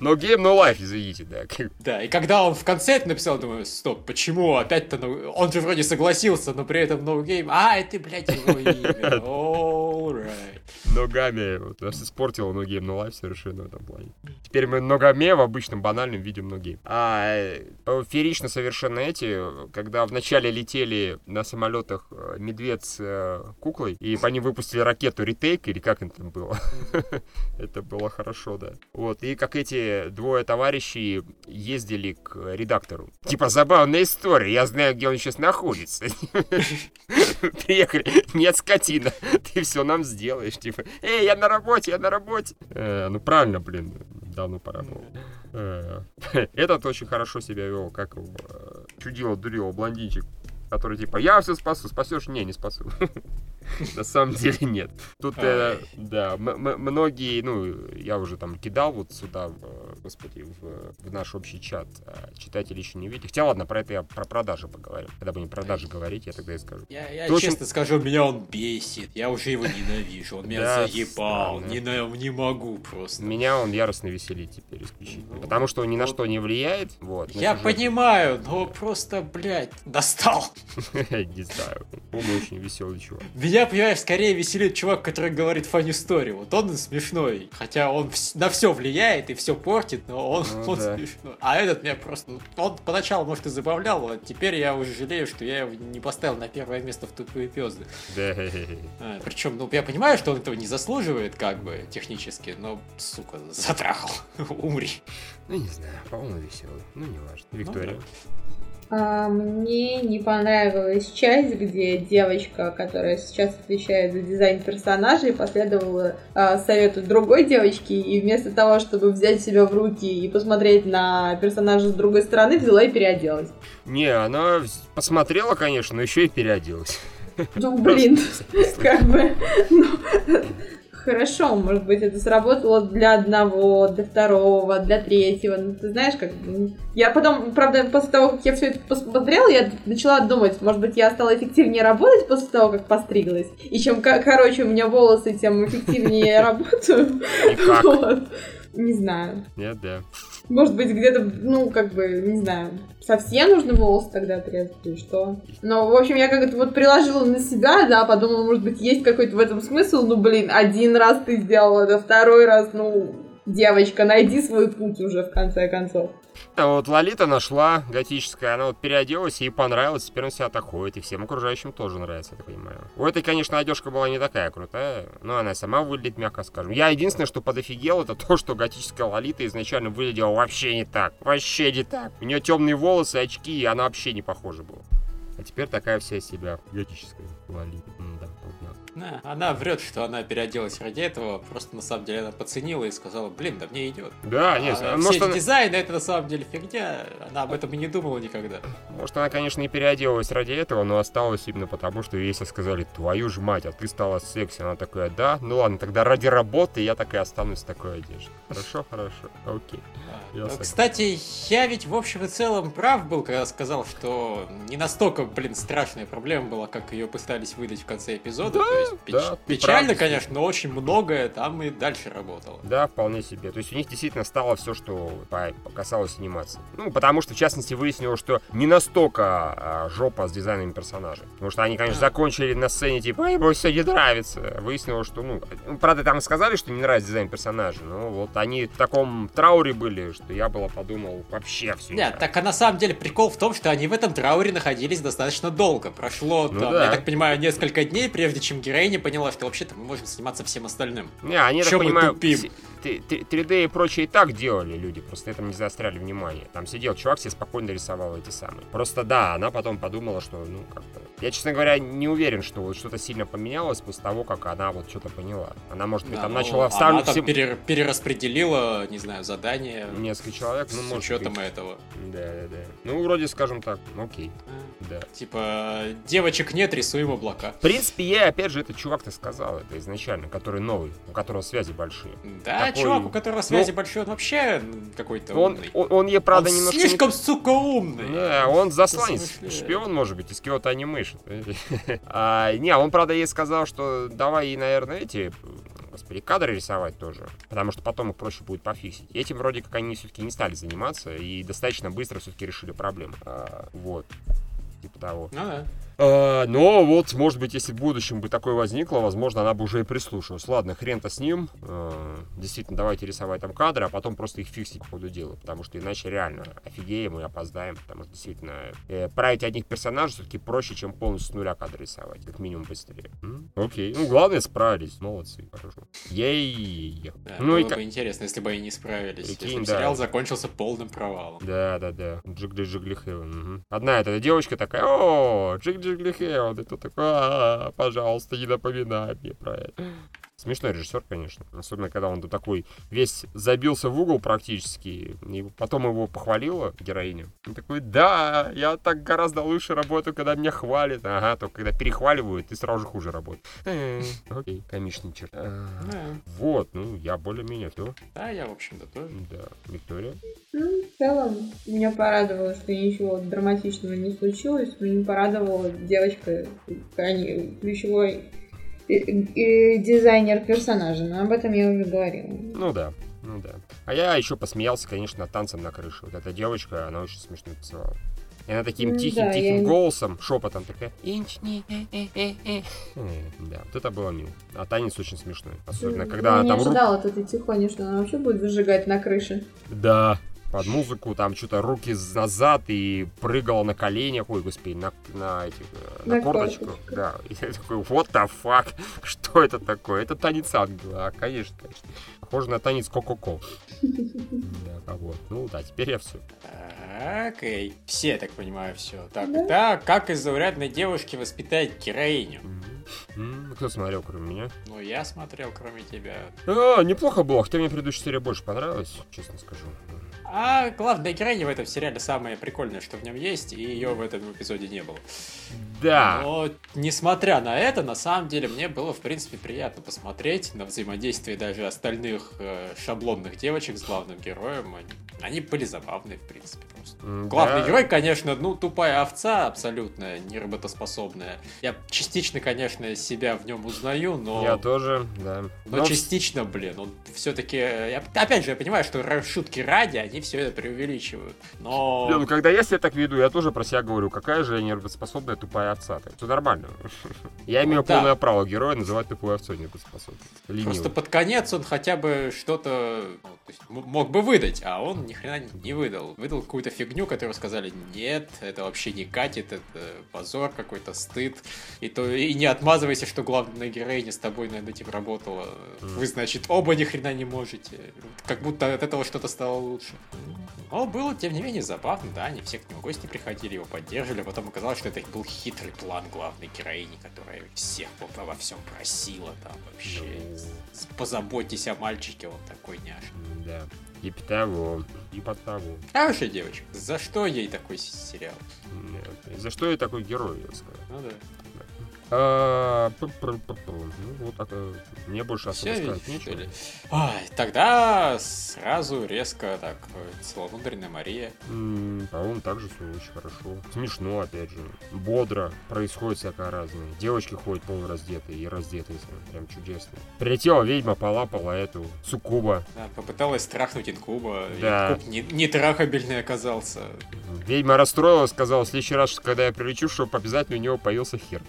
no game, no life, извините, да. Да, и когда он в конце это написал, думаю, стоп, почему опять-то, no- он же вроде согласился, но при этом no game. А, это, блядь, его имя. [laughs] Alright. Ногами, вот, нас испортило game, no life совершенно в этом плане. Теперь мы ногами в обычном банальном no game. А э, феерично совершенно эти, когда вначале летели на самолетах э, медведь с э, куклой, и по ним выпустили ракету ретейк, или как это там было. [laughs] Это было хорошо, да. Вот, и как эти двое товарищей ездили к редактору. Типа, забавная история, я знаю, где он сейчас находится. [laughs] Приехали, нет, скотина, [laughs] ты все нам сделаешь. Типа, эй, я на работе, я на работе. Э, ну, правильно, блин, давно пора было. Э, [laughs] Этот очень хорошо себя вел, как э, чудило, дурило, блондинчик, который типа, я все спасу, спасешь? Не, не спасу. [laughs] На самом деле нет. Тут, э, да, многие, ну, я уже там кидал вот сюда, господи, в, наш общий чат. а Читатели еще не видели. Хотя ладно, про это я про продажи поговорю. Когда будем продажи говорить, я тогда и скажу. Я, честно скажу, меня он бесит. Я уже его ненавижу. Он меня заебал. Не, не могу просто. Меня он яростно веселит теперь исключительно. Ну, Потому что ни на что не влияет. Вот, Я понимаю, но просто, блядь, достал. [laughs] Не знаю. Он очень веселый чувак. Меня, понимаешь, скорее веселит чувак, который говорит funny story. Вот он смешной. Хотя он на все влияет и все портит, но он, Ну он да. смешной. А этот меня просто... ну, Он поначалу, может, и забавлял, а теперь я уже жалею, что я его не поставил на первое место в тупые пезды. Да. причем, ну, я понимаю, что он этого не заслуживает, как бы, технически, но, сука, затрахал. [laughs] Умри. Ну, не знаю, по-моему, веселый. Ну, не важно. Виктория. А, мне не понравилась часть, где девочка, которая сейчас отвечает за дизайн персонажей, последовала а, совету другой девочки, и вместо того, чтобы взять себя в руки и посмотреть на персонажа с другой стороны, взяла и переоделась. Не, она посмотрела, конечно, но еще и переоделась. Ну, блин, [laughs] как бы, ну, хорошо, может быть, это сработало для одного, для второго, для третьего, ну, ты знаешь, как я потом, правда, после того, как я все это посмотрела, я начала думать, может быть, я стала эффективнее работать после того, как постриглась, и чем ко- короче у меня волосы, тем эффективнее я [laughs] работаю? Вот. Не знаю. Нет, да. Может быть, где-то, ну, как бы, не знаю, совсем нужны волосы тогда отрезать или что? Но, в общем, я как-то вот приложила на себя, да, подумала, может быть, есть какой-то в этом смысл, ну, блин, один раз ты сделала это, второй раз, ну, девочка, найди свой путь уже, в конце концов. А вот Лолита нашла готическая, она вот переоделась, ей понравилось, теперь он себя так ходит, и всем окружающим тоже нравится, я так понимаю. У этой, конечно, одежка была не такая крутая, но она сама выглядит, мягко скажем. Я единственное, что подофигел, это то, что готическая Лолита изначально выглядела вообще не так. Вообще не так. У нее темные волосы, очки, и она вообще не похожа была. А теперь такая вся себя готическая Лолита. Да, она врет, что она переоделась ради этого, просто на самом деле она поценила и сказала, блин, да мне идет. Да, нет, а может, все она, дизайны это на самом деле фигня, она об этом и не думала никогда. может, она, конечно, и переоделась ради этого, но осталась именно потому, что ей сказали, твою ж мать, а ты стала секси. Она такая, да, ну ладно, тогда ради работы я так и останусь в такой одежде. Хорошо, хорошо, окей. Я Ну. Кстати, я ведь в общем и целом прав был, когда сказал, что не настолько, блин, страшная проблема была, как ее пытались выдать в конце эпизода. Да, есть печ- да, печально, конечно, но очень многое там и дальше работало. Да, вполне себе. То есть у них действительно стало все, что касалось анимации. Ну, потому что, в частности, выяснилось, что не настолько а, жопа с дизайном персонажей. Потому что они, конечно, закончили на сцене, типа, ему все не нравится. Выяснилось, что, ну, ну, правда, там сказали, что не нравится дизайн персонажей, но вот они в таком трауре были, что я было подумал, вообще все Нет, так а на самом деле прикол в том, что они в этом трауре находились достаточно долго. Прошло, Ну там, да. я так понимаю, несколько дней, прежде чем героиня поняла, что вообще-то мы можем заниматься всем остальным. Не, они, Чё так понимаю, тупим? Все- т- т- 3D и прочее и так делали люди, просто этому не заостряли внимание. Там сидел чувак, себе спокойно рисовал эти самые. Просто да, она потом подумала, что, ну, как-то... Я, честно говоря, не уверен, что вот что-то сильно поменялось после того, как она вот что-то поняла. Она, может быть, Да, там ну, начала она вставлять там всем- пере- перераспределила, не знаю, задания несколько человек, ну, с может учетом быть. этого. Да, да, да. Ну, вроде, скажем так, окей, А, да. Типа, девочек нет, рисуем облака. В принципе, я, опять же, этот чувак-то сказал это изначально, который новый, у которого связи большие. Да, чувак, у которого связи ну, большой, он вообще какой-то Он, умный. он, он ей, правда, Он немножко... не- слишком, сука, умный. Не, он засланец, шпион, может быть, из Kyoto Animation. [laughs] а, не, он, правда, ей сказал, что давай ей, наверное, эти господи, кадры рисовать тоже, потому что потом их проще будет пофиксить. И Этим вроде как они все-таки не стали заниматься и достаточно быстро все-таки решили проблему. А, вот. Типа того. Ну да. А, но вот, может быть, если в будущем бы такое возникло, возможно, она бы уже и прислушалась. Ладно, хрен-то с ним. А, действительно, давайте рисовать там кадры, а потом просто их фиксить по ходу дела. Потому что иначе реально офигеем и опоздаем. Потому что действительно э, править одних персонажей все-таки проще, чем полностью с нуля кадры рисовать. Как минимум быстрее. Окей. Ну, главное, справились. Молодцы. Хорошо. Ей. Да, ну и как... интересно, если бы они не справились. Прикинь, если бы да. сериал закончился полным провалом. Да, да, да. Джигли Джигли Хэвен. мгм. Одна эта девочка такая, о, Джиг Джигли Хэвен. И тут такой, «А, пожалуйста, не напоминай мне про это. Смешной режиссер, конечно. Особенно, когда он тут такой весь забился в угол практически. И потом его похвалила героиня. Он такой, да, я так гораздо лучше работаю, когда меня хвалят. Ага, только когда перехваливают, ты сразу же хуже работаешь. Э, [laughs] Окей, комичный черт. А, Вот, ну, я более-менее все. да, я, в общем-то, тоже. Да, Виктория. Ну, в целом, меня порадовало, что ничего драматичного не случилось, но не порадовала девочка, крайне ключевой дизайнер персонажа, но об этом я уже говорила. Ну да, ну да. А я еще посмеялся, конечно, танцем на крыше. Вот эта девочка, она очень смешно танцевала. И она таким Ну тихим, да, тихим я- голосом, шепотом такая. Да, вот это было мило. А танец очень смешной. Особенно, когда я она не там ру- ожидала от этой тихони, что она вообще будет зажигать на крыше. Да. Под музыку, там что-то руки назад и прыгала на коленях, ой, господи, на, на этих, э, на, На корточках. Да. [laughs] И я такой, what the fuck? [laughs] Что это такое? Это танец ангела, а, конечно, конечно. Похоже на танец ко-ко-ко. [laughs] Да, вот. Ну да, теперь я все. Окей. Все, я так понимаю, все. Так, Да. да, как из заурядной девушки воспитать героиню? Кто смотрел, кроме меня? Ну, я смотрел, кроме тебя. А, неплохо было, хотя мне предыдущая серия больше понравилась, честно скажу. А главная героиня в этом сериале самое прикольное, что в нем есть, и ее в этом эпизоде не было. Да. Но, несмотря на это, на самом деле мне было, в принципе, приятно посмотреть на взаимодействие даже остальных э, шаблонных девочек с главным героем. Они, они были забавные, в принципе, просто. М, Главный да. герой, конечно, ну, тупая овца, абсолютно неработоспособная. Я частично, конечно, себя в нем узнаю, но... Я тоже, да. Но Но частично, блин, он все-таки... Опять же, я понимаю, что шутки ради, они все это преувеличивают. Но... Блин, ну когда я себя так веду, я тоже про себя говорю, какая же я неработоспособная тупая овца. Так, все нормально. [laughs] Я имею Ну да. полное право героя называть тупой овцой неработоспособной. Просто под конец он хотя бы что-то ну, мог бы выдать, а он ни хрена не выдал. Выдал какую-то фигню, которую сказали, нет, это вообще не катит, это позор какой-то, стыд. И, то, и не отмазывайся, что главная героиня с тобой над этим работала. Вы, значит, оба ни хрена не можете. Как будто от этого что-то стало лучше. Но было, тем не менее, забавно, да, они все к нему гости приходили, его поддерживали, а потом оказалось, что это был хитрый план главной героини, которая всех во всем просила там вообще. Ну... Позаботьтесь о мальчике, он такой няш. Да. И того, и под того. Хорошая девочка. За что ей такой сериал? Нет. За что ей такой герой, я скажу. Ну да. А, ну, вот так. Мне больше особо сказать нечего. Тогда сразу резко так целомудренная Мария. По-моему, также все очень хорошо. Смешно, опять же. Бодро. Происходит всякое разное. Девочки ходят полураздетые и раздетые. Прям чудесно. Прилетела ведьма, полапала эту суккуба. Да, попыталась страхнуть инкуба. Да. Инкуб не, не трахабельный оказался. Ведьма расстроилась, сказала, в следующий раз, когда я прилечу, чтобы обязательно у него появился хер.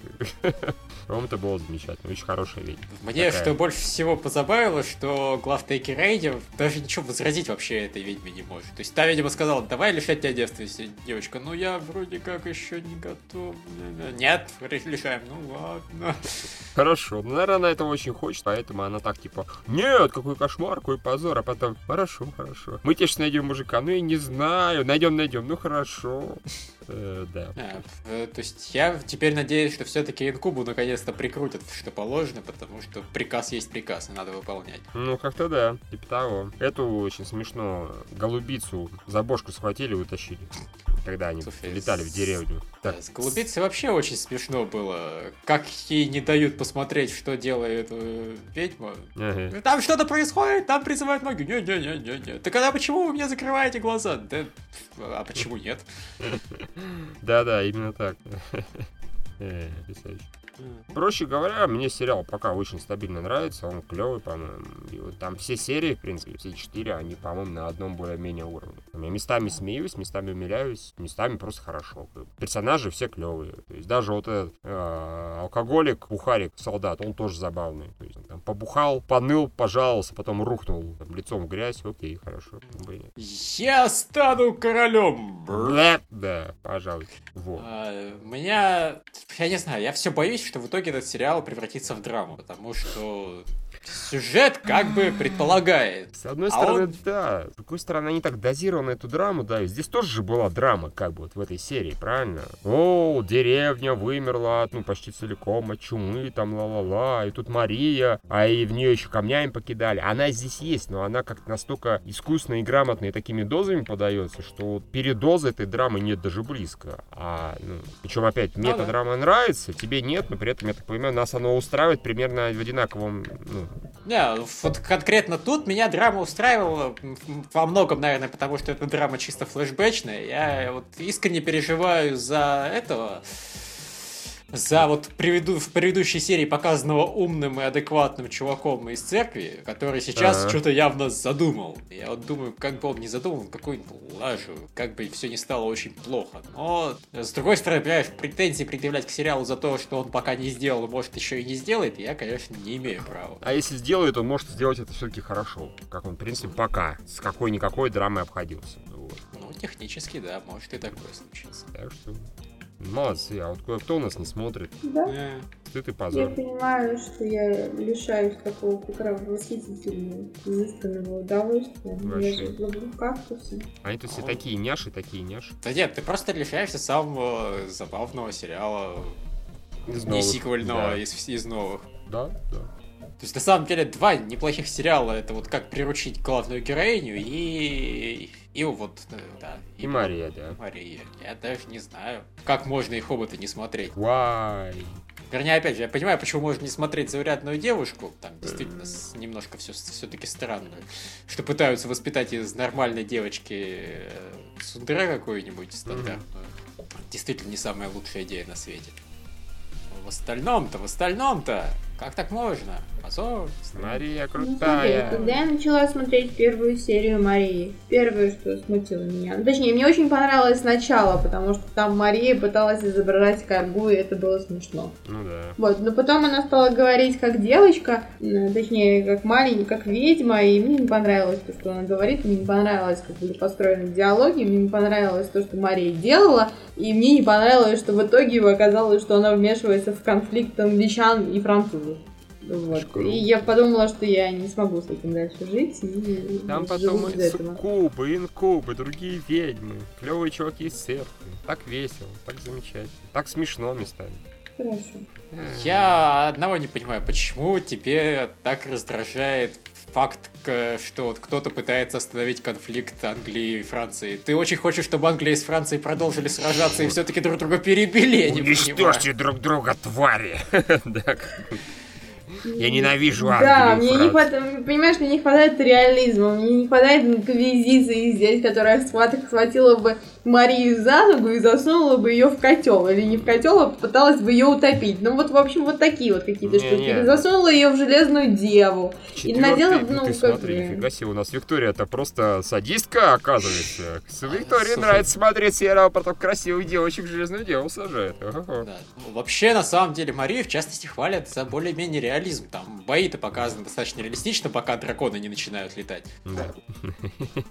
По-моему, это было замечательно. Очень хорошая ведьма. Мне Такая... что больше всего позабавило, что главтейки Рейди даже ничего возразить вообще этой ведьме не может. То есть та, видимо, сказала, давай лишать тебя девственности, девочка. Ну я вроде как еще не готов. Нет, лишаем, ну ладно. Хорошо. Ну, наверное, она этого очень хочет, поэтому она так типа, нет, какой кошмар, какой позор, а потом, хорошо, хорошо. Мы тебе найдем мужика, ну я не знаю, найдем, найдем, ну хорошо. Э, да. А, э, то есть я теперь надеюсь, что все-таки инкубу наконец-то прикрутят, что положено, потому что приказ есть приказ, и надо выполнять. Ну, как-то да, типа того. Эту очень смешно голубицу за бошку схватили и утащили когда они Слушай, летали в деревню. Так. С голубицей вообще очень смешно было. Как ей не дают посмотреть, что делает э, ведьма. Ага. Там что-то происходит, там призывают магию. Не-не-не-не-не. Так а почему вы мне закрываете глаза? Да, а почему нет? [laughs] Да-да, именно так. [laughs] Э, Проще говоря, мне сериал пока очень стабильно нравится, он клевый, по-моему. И вот там все серии, в принципе, все четыре, они, по-моему, на одном более-менее уровне. Я местами смеюсь, местами умиляюсь, местами просто хорошо. Персонажи все клевые. То есть даже вот этот э, алкоголик, бухарик, солдат, он тоже забавный. То есть там побухал, поныл, пожаловался, потом рухнул там, лицом в грязь. Окей, хорошо. Я стану королем! Да, да, пожалуй. Вот. А, меня, я не знаю, я все боюсь, что в итоге этот сериал превратится в драму, потому что сюжет как бы предполагает. С одной а стороны, он... да. С другой стороны, они так дозированы эту драму, да. И здесь тоже же была драма, как бы вот в этой серии, правильно? О, деревня вымерла, ну, почти целиком от чумы, там, ла-ла-ла. И тут Мария, а и в нее еще камнями покидали. Она здесь есть, но она как-то настолько искусно и грамотно и такими дозами подается, что вот передоза этой драмы нет даже близко. А, ну, причем опять, метадрама нравится, тебе нет, но при этом, я так понимаю, нас оно устраивает примерно в одинаковом, ну, не, вот конкретно тут меня драма устраивала во многом, наверное, потому что это драма чисто флешбэчная. Я вот искренне переживаю за этого за вот приведу, в предыдущей серии показанного умным и адекватным чуваком из церкви, который сейчас ага. что-то явно задумал. Я вот думаю, как бы он не задумал, какую лажу, как бы все не стало очень плохо. Но, с другой стороны, понимаешь, претензии предъявлять к сериалу за то, что он пока не сделал, может еще и не сделает, я, конечно, не имею права. А если сделает, он может сделать это все-таки хорошо. Как он, в принципе, пока с какой-никакой драмой обходился. Вот. Ну, технически, да, может и такое случиться. Так что Молодцы, а вот кое-кто у нас не смотрит. Да. Э, стыд и позор. Я понимаю, что я лишаюсь такого восхитительного, изысканного удовольствия. Вообще. Я же люблю кактусы. Они тут все а такие няши, такие няши. Да нет, ты просто лишаешься самого забавного сериала. Из новых. Не сиквельного, да. из, из новых. Да, да. То есть, на самом деле, два неплохих сериала. Это вот как приручить главную героиню и... И вот, э, да. И, и Мария, да. Мария. Я даже не знаю, как можно их оба-то не смотреть. Why? Вернее, опять же, я понимаю, почему можно не смотреть заурядную девушку. Там действительно с, немножко все все-таки странно. Что пытаются воспитать из нормальной девочки э, сундера какую-нибудь стандартную. Действительно не самая лучшая идея на свете. В остальном-то, в остальном-то, Как так можно? Позор. Мария Ну, смотри, крутая. когда я начала смотреть первую серию Марии, первое, что смутило меня, ну, точнее, мне очень понравилось сначала, потому что там Мария пыталась изображать коргу, и это было смешно. Ну да. Вот, но потом она стала говорить как девочка, точнее, как маленькая, как ведьма, и мне не понравилось то, что она говорит, мне не понравилось, как были построены диалоги, мне не понравилось то, что Мария делала, и мне не понравилось, что в итоге оказалось, что она вмешивается в конфликт англичан и французов. Вот. И я подумала, что я не смогу с этим дальше жить. И Там потом и суккубы, инкубы, другие ведьмы, клевые чуваки из церкви. Так весело, так замечательно, так смешно местами. Хорошо. Я одного не понимаю, почему тебе так раздражает факт, что вот кто-то пытается остановить конфликт Англии и Франции. Ты очень хочешь, чтобы Англия с Францией продолжили сражаться и все-таки друг друга перебили, я не понимаю. Уничтожьте друг друга, твари! [laughs] Да, Я ненавижу Да, Англию и мне не хватает, понимаешь, мне не хватает реализма, мне не хватает инквизиции здесь, которая схват- схватила бы Марию за ногу и засунула бы ее в котел. Или не в котел, а попыталась бы ее утопить. Ну вот, в общем, вот такие вот какие-то штуки. Или засунула ее в железную деву. И надела, Четвёртый, ну, ты как смотри, бы- нифига себе, у нас Виктория это просто садистка, оказывается. С Виктории Слушай. нравится смотреть сериал про так красивых девочек в железную деву сажает. Да. Ну, Вообще, на самом деле, Марию, в частности, хвалят за более-менее реализм. Там бои-то показаны достаточно реалистично, пока драконы не начинают летать. Да.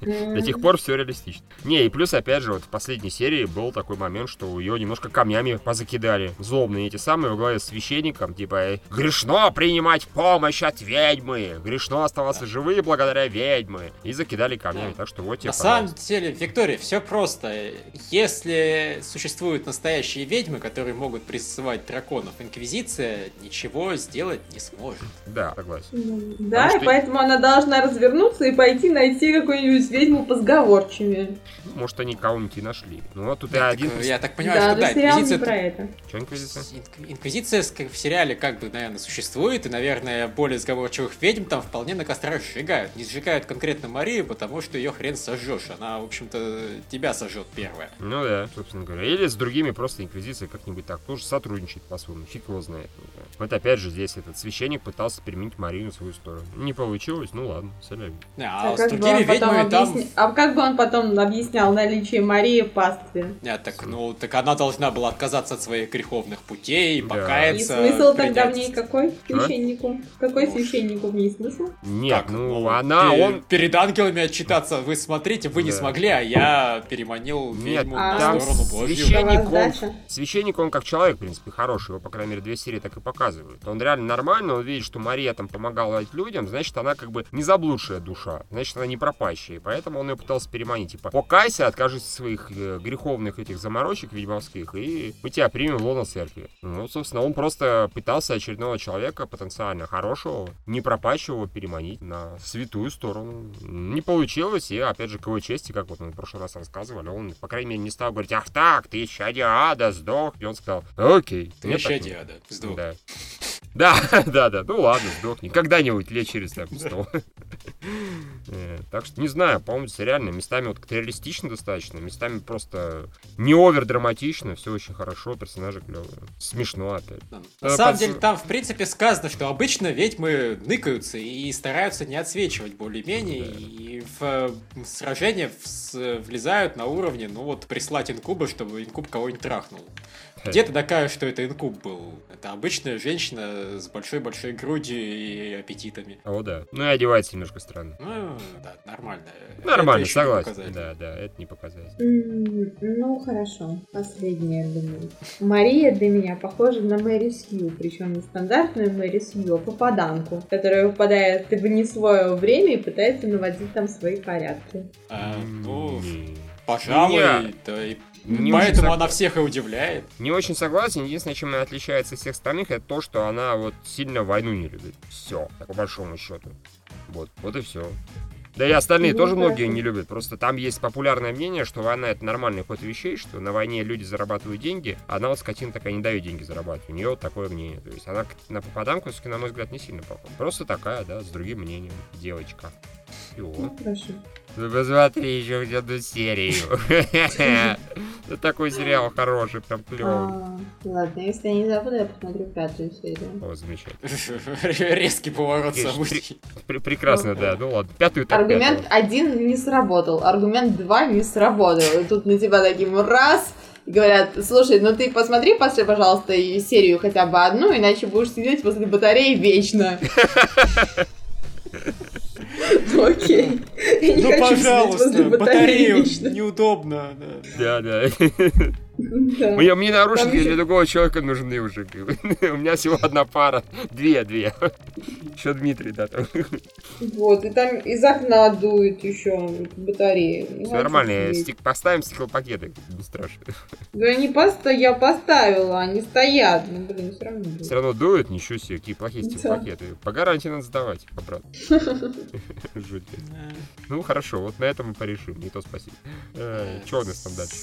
До тех пор все реалистично. Не, и плюс, опять же, вот в последней серии был такой момент, что ее немножко камнями позакидали. Злобные эти самые во главе с священником, типа, грешно принимать помощь от ведьмы, грешно оставаться живы благодаря ведьмы. И закидали камнями, так что вот тебе, На самом пожалуйста. деле, Виктория, все просто. Если существуют настоящие ведьмы, которые могут призывать драконов, Инквизиция ничего сделать не сможет. Да, согласен. ну, Да, Потому и что- поэтому она должна развернуться и пойти найти какую-нибудь ведьму позговорчивее. Может, они кого-нибудь и нашли. Ну, вот тут и Я один... так, я так понимаю, да, что да, сериал не Инквизиция... про это. Что инквизиция? Инк- Инквизиция в сериале как бы, наверное, существует, и, наверное, более сговорчивых ведьм там вполне на кострах сжигают. Не сжигают конкретно Марию, потому что ее хрен сожжешь. Она, в общем-то, тебя сожжет первая. Ну да, собственно говоря. Или с другими просто инквизицией как-нибудь так тоже сотрудничает по-своему. Фиг его знает. не знаю. Вот опять же здесь этот священник пытался переменить Марию на свою сторону. Не получилось, ну ладно, соляви. А, А с как, бы другими он потом ведьмами там... объясня- а как бы он потом объяснял наличие Марии в пастве? Нет, так, ну, так она должна была отказаться от своих греховных путей, Да. И покаяться. смысл тогда в ней какой? Священнику? Какой Ну, священнику в ней смысл? Нет, Так, ну она, пе- он... Перед ангелами отчитаться, вы смотрите, вы не Да. смогли, а я переманил Нет, ведьму А, на там сторону Божью. священник, он, священник, он как человек, в принципе, хороший. Его, по крайней мере, две серии так и показывают. Он реально нормальный, он видит, что Мария там помогала людям, значит, она как бы не заблудшая душа, значит, она не пропащая. И поэтому он ее пытался переманить. Типа, покайся, откажись от своих э, греховных этих заморочек ведьмовских, и мы тебя примем в лоно церкви. Ну, собственно, он просто пытался очередного человека, потенциально хорошего, не пропащего, переманить на святую сторону. Не получилось, и, опять же, к его чести, как вот мы в прошлый раз рассказывали, он, по крайней мере, не стал говорить, ах так, ты чади ада, сдох. И он сказал, окей. Ты так- диада, сдох. Да. [laughs] Да, [laughs] да, да, ну ладно, сдохни. Когда-нибудь лет через там сто. [laughs] Э, Так что не знаю, по-моему, реально местами вот реалистично достаточно, местами просто не овер драматично, все очень хорошо, персонажи клевые. Смешно опять. На Э, самом под- деле, там, в принципе, сказано, что обычно ведьмы ныкаются и стараются не отсвечивать более-менее, и в сражение влезают на уровне, ну вот, прислать инкуба, чтобы инкуб кого-нибудь трахнул. Где ты докажешь, что это инкуб был? Это обычная женщина с большой-большой грудью и аппетитами. О, да. Ну и одевается немножко странно. Ну, да, нормально. Нормально, Это согласен. Да, да, это не показатель. М, Ну, хорошо. Последнее, думаю. Мария для меня похожа на Мэри Сью, причем не стандартную Мэри Сью, а попаданку, которая выпадает в не свое время и пытается наводить там свои порядки. А, ну, пожалуй, да и Не поэтому согла- она всех и удивляет. Не очень согласен. Единственное, чем она отличается от всех остальных, это то, что она вот сильно войну не любит. Все, по большому счету. Вот, вот и все. Да и остальные Ну, тоже многие не любят. Просто там есть популярное мнение, что война это нормальный ход вещей, что на войне люди зарабатывают деньги, а она вот скотина такая не дает деньги зарабатывать. У нее вот такое мнение. То есть она на попаданку, все-таки, на мой взгляд, не сильно похожа. Просто такая, да, с другим мнением. Девочка. Всего. Ну, хорошо. Ну, посмотри еще хоть одну серию. [laughs] Это такой сериал хороший, прям клевый. А, Ладно, если я не забуду, я посмотрю пятую серию. О, замечательно. [laughs] Резкий поворот событий. Пр- Прекрасно, да. Ну ладно, пятую так Аргумент один не сработал, аргумент два не сработал. И тут на тебя таким раз говорят, слушай, ну ты посмотри, после, пожалуйста, серию хотя бы одну, иначе будешь сидеть возле батареи вечно. [laughs] Ну окей. Ну, пожалуйста, батарею неудобно. да. Да, да. Да. Мне, мне наручники Там для другого человека нужны уже. [laughs] У меня всего одна пара. Две, две. Еще Дмитрий, да, там. Вот, и там из окна дует еще батареи. Ну, Все нормально, стик, поставим стеклопакеты, не страшно. Да не поста, я поставила, они стоят. Ну, блин, все равно. дует. Все равно дует, ничего себе, какие плохие Да. стеклопакеты. По гарантии надо сдавать, обратно. [laughs] Жуть. Ну хорошо, вот на этом мы порешим, не то спасибо. Что у нас там дальше?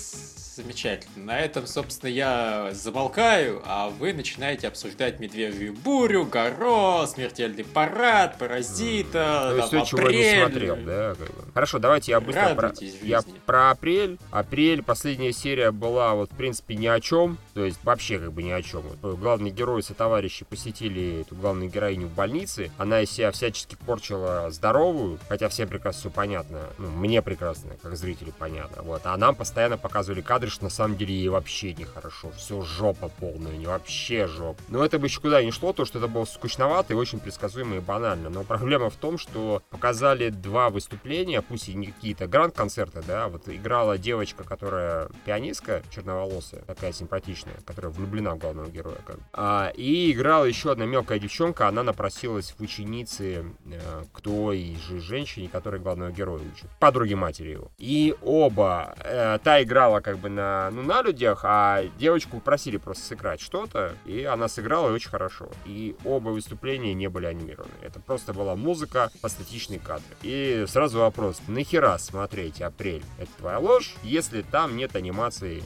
Замечательно. На этом, собственно, я замолкаю, а вы начинаете обсуждать Медвежью бурю, Горо, Смертельный парад, Паразита, То есть там, все, чего я не апрель. смотрел, да? как бы. Хорошо, давайте я быстро про... Я про апрель. Апрель, последняя серия была вот, в принципе, ни о чем. То есть вообще как бы ни о чем. Вот, главный герой со товарищи посетили эту главную героиню в больнице. Она из себя всячески порчила здоровую, хотя всем прекрасно все понятно. Ну, мне прекрасно, как зрителю понятно. Вот. А нам постоянно показывали кадры, что на самом деле ей вообще нехорошо. Все жопа полная, не вообще жопа. Но это бы еще куда ни шло, то, что это было скучновато и очень предсказуемо и банально. Но проблема в том, что показали два выступления, пусть и не какие-то гранд-концерты, да, вот играла девочка, которая пианистка, черноволосая, такая симпатичная, которая влюблена в главного героя. Как. А, и играла еще одна мелкая девчонка, она напросилась в ученицы э, к той же женщине, которая главного героя учит. Подруги матери его. И оба, э, та играла как бы на, ну, на людях, а девочку просили просто сыграть что-то, и она сыграла очень хорошо. И оба выступления не были анимированы. Это просто была музыка, статичные кадры. И сразу вопрос, нахера смотреть апрель? Это твоя ложь, если там нет анимации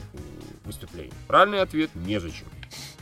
выступлений? Правильный ответ – незачем.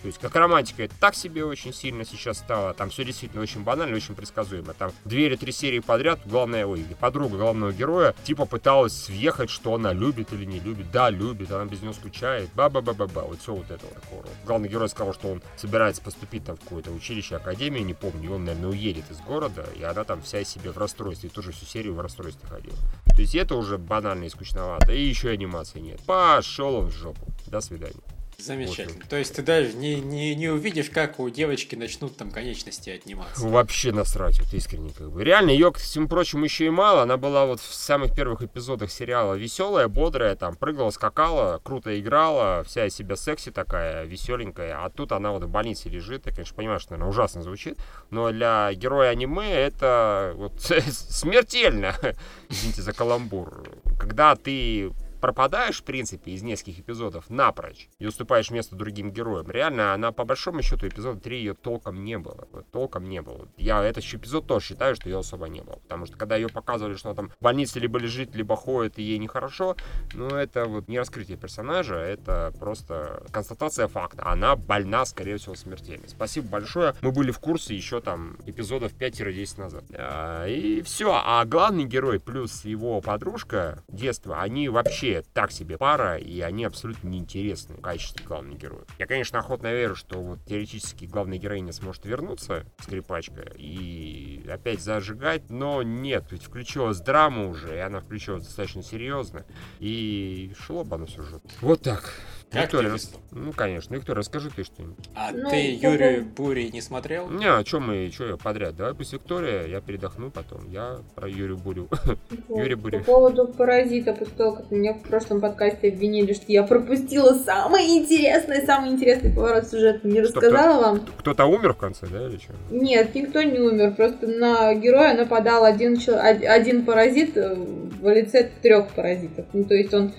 То есть, как романтика, это так себе очень сильно сейчас стало. Там все действительно очень банально, очень предсказуемо. Там две или три серии подряд главная, ой, подруга главного героя, типа пыталась съехать, что она любит или не любит. Да, любит, она без него скучает. Ба-ба-ба-ба-ба. Вот все вот это вот такого. Главный герой сказал, что он собирается поступить там в какое-то училище, академию, не помню. И он, наверное, уедет из города, и она там вся из себя в расстройстве. И тоже всю серию в расстройстве ходила. То есть это уже банально и скучновато. И еще анимации нет. Пошел он в жопу. До свидания. Замечательно. То есть ты даже не, не, не увидишь, как у девочки начнут там конечности отниматься. Вообще насрать, вот искренне как бы. Реально, ее, к всему прочему, еще и мало. Она была вот в самых первых эпизодах сериала веселая, бодрая, там, прыгала, скакала, круто играла, вся из себя секси такая, веселенькая. А тут она вот в больнице лежит. Я, конечно, понимаю, что, наверное, ужасно звучит, но для героя аниме это вот [laughs] смертельно. [laughs] Извините за каламбур. Когда ты пропадаешь, в принципе, из нескольких эпизодов напрочь и уступаешь место другим героям. Реально, она по большому счету эпизода 3 ее толком не было. Вот, толком не было. Я этот эпизод тоже считаю, что ее особо не было. Потому что когда ее показывали, что она там в больнице либо лежит, либо ходит, и ей нехорошо, ну это вот не раскрытие персонажа, это просто констатация факта. Она больна, скорее всего, смертельно. Спасибо большое. Мы были в курсе еще там эпизодов 5-10 назад. А, и все. А главный герой плюс его подружка детства, они вообще так себе пара, и они абсолютно неинтересны в качестве главных героев. Я, конечно, охотно верю, что вот теоретически главная героиня сможет вернуться, скрипачка, и опять зажигать, но нет, ведь включилась драма уже, и она включилась достаточно серьезно, и шло бы оно все же. Вот так. Как Виктория, рас-? Ну, конечно. Виктория, расскажи ты что-нибудь. А Ну, ты по Юрию Бури не смотрел? Не, а что мы, что я подряд? Давай пусть Виктория, я передохну потом. Я про Юрию Бурю. [laughs] Вот. Юрий По Бурев. поводу паразита, после того, как меня в прошлом подкасте обвинили, что я пропустила самый интересный, самый интересный поворот сюжета, не рассказала вам. Кто-то умер в конце, да, или что? Нет, никто не умер, просто на героя нападал один, один паразит э, в лице трех паразитов. Ну, то есть он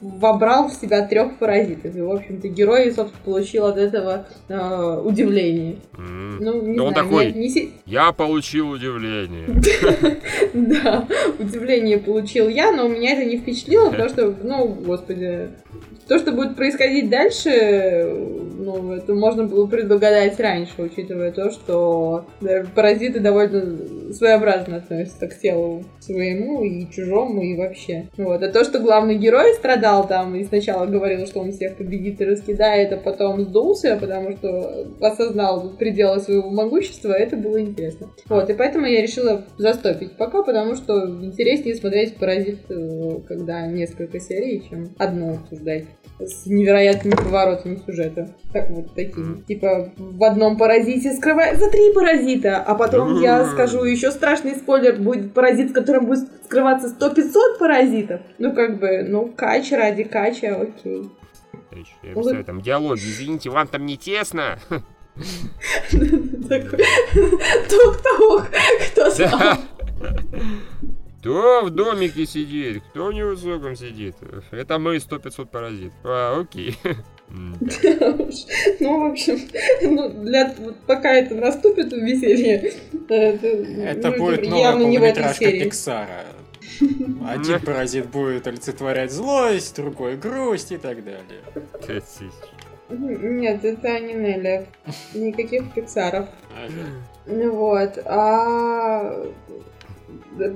вобрал в себя трех паразитов. И, в общем-то, герой, собственно, получил от этого э, удивление. М. Ну, не он знаю, такой- не- не Я получил удивление. [laughs] Да, удивление получил я, но меня это не впечатлило, потому что, ну, господи, то, что будет происходить дальше, ну, это можно было предугадать раньше, учитывая то, что паразиты довольно своеобразно относится к телу своему и чужому, и вообще. Вот. А то, что главный герой страдал там и сначала говорил, что он всех победит и раскидает, а потом сдулся, потому что осознал пределы своего могущества, это было интересно. Вот, и поэтому я решила застопить пока, потому что интереснее смотреть «Паразит», э, когда несколько серий, чем одну обсуждать с невероятными поворотами сюжета. Так вот такими. Типа в одном паразите скрывается три паразита, а потом я скажу еще страшный спойлер, будет паразит, в котором будет скрываться 100-500 паразитов. Ну как бы, ну кач ради кача, окей. Я представляю, там диалоги, извините, вам там не тесно? [laughs] [laughs] Тук-тук, кто знал? [laughs] Кто в домике сидит? Кто в невысоком сидит? Это мы 100-500 паразит. А, окей. [laughs] Ну, в общем, ну, для, вот пока это наступит в веселье, это, это ну, будет новая полнометражка Пиксара. Один паразит будет олицетворять злость, другой грусть и так далее. Нет, это не Нелли. Никаких Пиксаров. Ну вот. А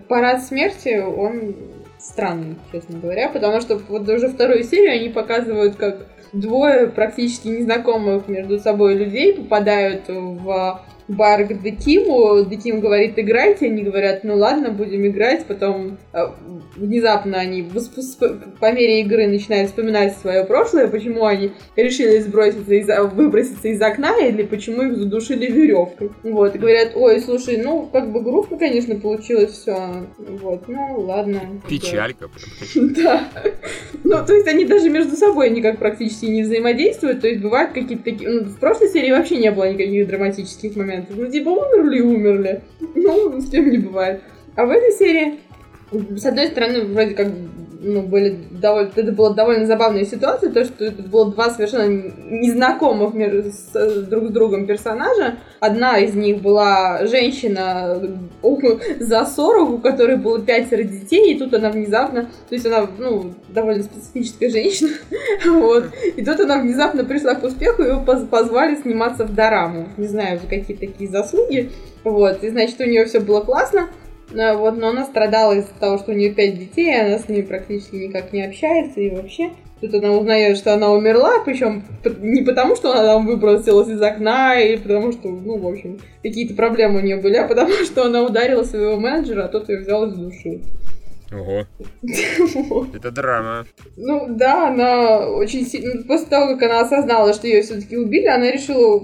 парад смерти, он странный, честно говоря, потому что вот уже вторую серию они показывают, как двое практически незнакомых между собой людей попадают в бар к Декиму. Деким говорит, играйте. Они говорят, ну ладно, будем играть. Потом э, внезапно они по мере игры начинают вспоминать свое прошлое, почему они решили сброситься из, выброситься из окна или почему их задушили веревкой. Вот, и говорят, ой, слушай, ну, как бы грустно, конечно, получилось все. Вот, ну, ладно. Печалька. [laughs] Да. Ну, то есть они даже между собой никак практически не взаимодействуют, то есть бывают какие-то такие... Ну, в прошлой серии вообще не было никаких драматических моментов моментов. Ну, типа, умерли и умерли. Ну, с кем не бывает. А в этой серии, с одной стороны, вроде как ну, были довольно, это была довольно забавная ситуация, то, что это было два совершенно незнакомых с, друг с другом персонажа. Одна из них была женщина за 40, у которой было пятеро детей, и тут она внезапно, то есть она, ну, довольно специфическая женщина, [laughs] вот, и тут она внезапно пришла к успеху, его позвали сниматься в Дораму. Не знаю, за какие такие заслуги, вот, и значит, у нее все было классно, но, вот, но она страдала из-за того, что у нее пять детей, и она с ними практически никак не общается, и вообще Тут она узнает, что она умерла, причем не потому, что она там выбросилась из окна, или потому что, ну, в общем, какие-то проблемы у нее были, а потому что она ударила своего менеджера, а тот ее взял из души. Ого. Это драма. Ну да, она очень сильно... Ну, после того, как она осознала, что ее все-таки убили, она решила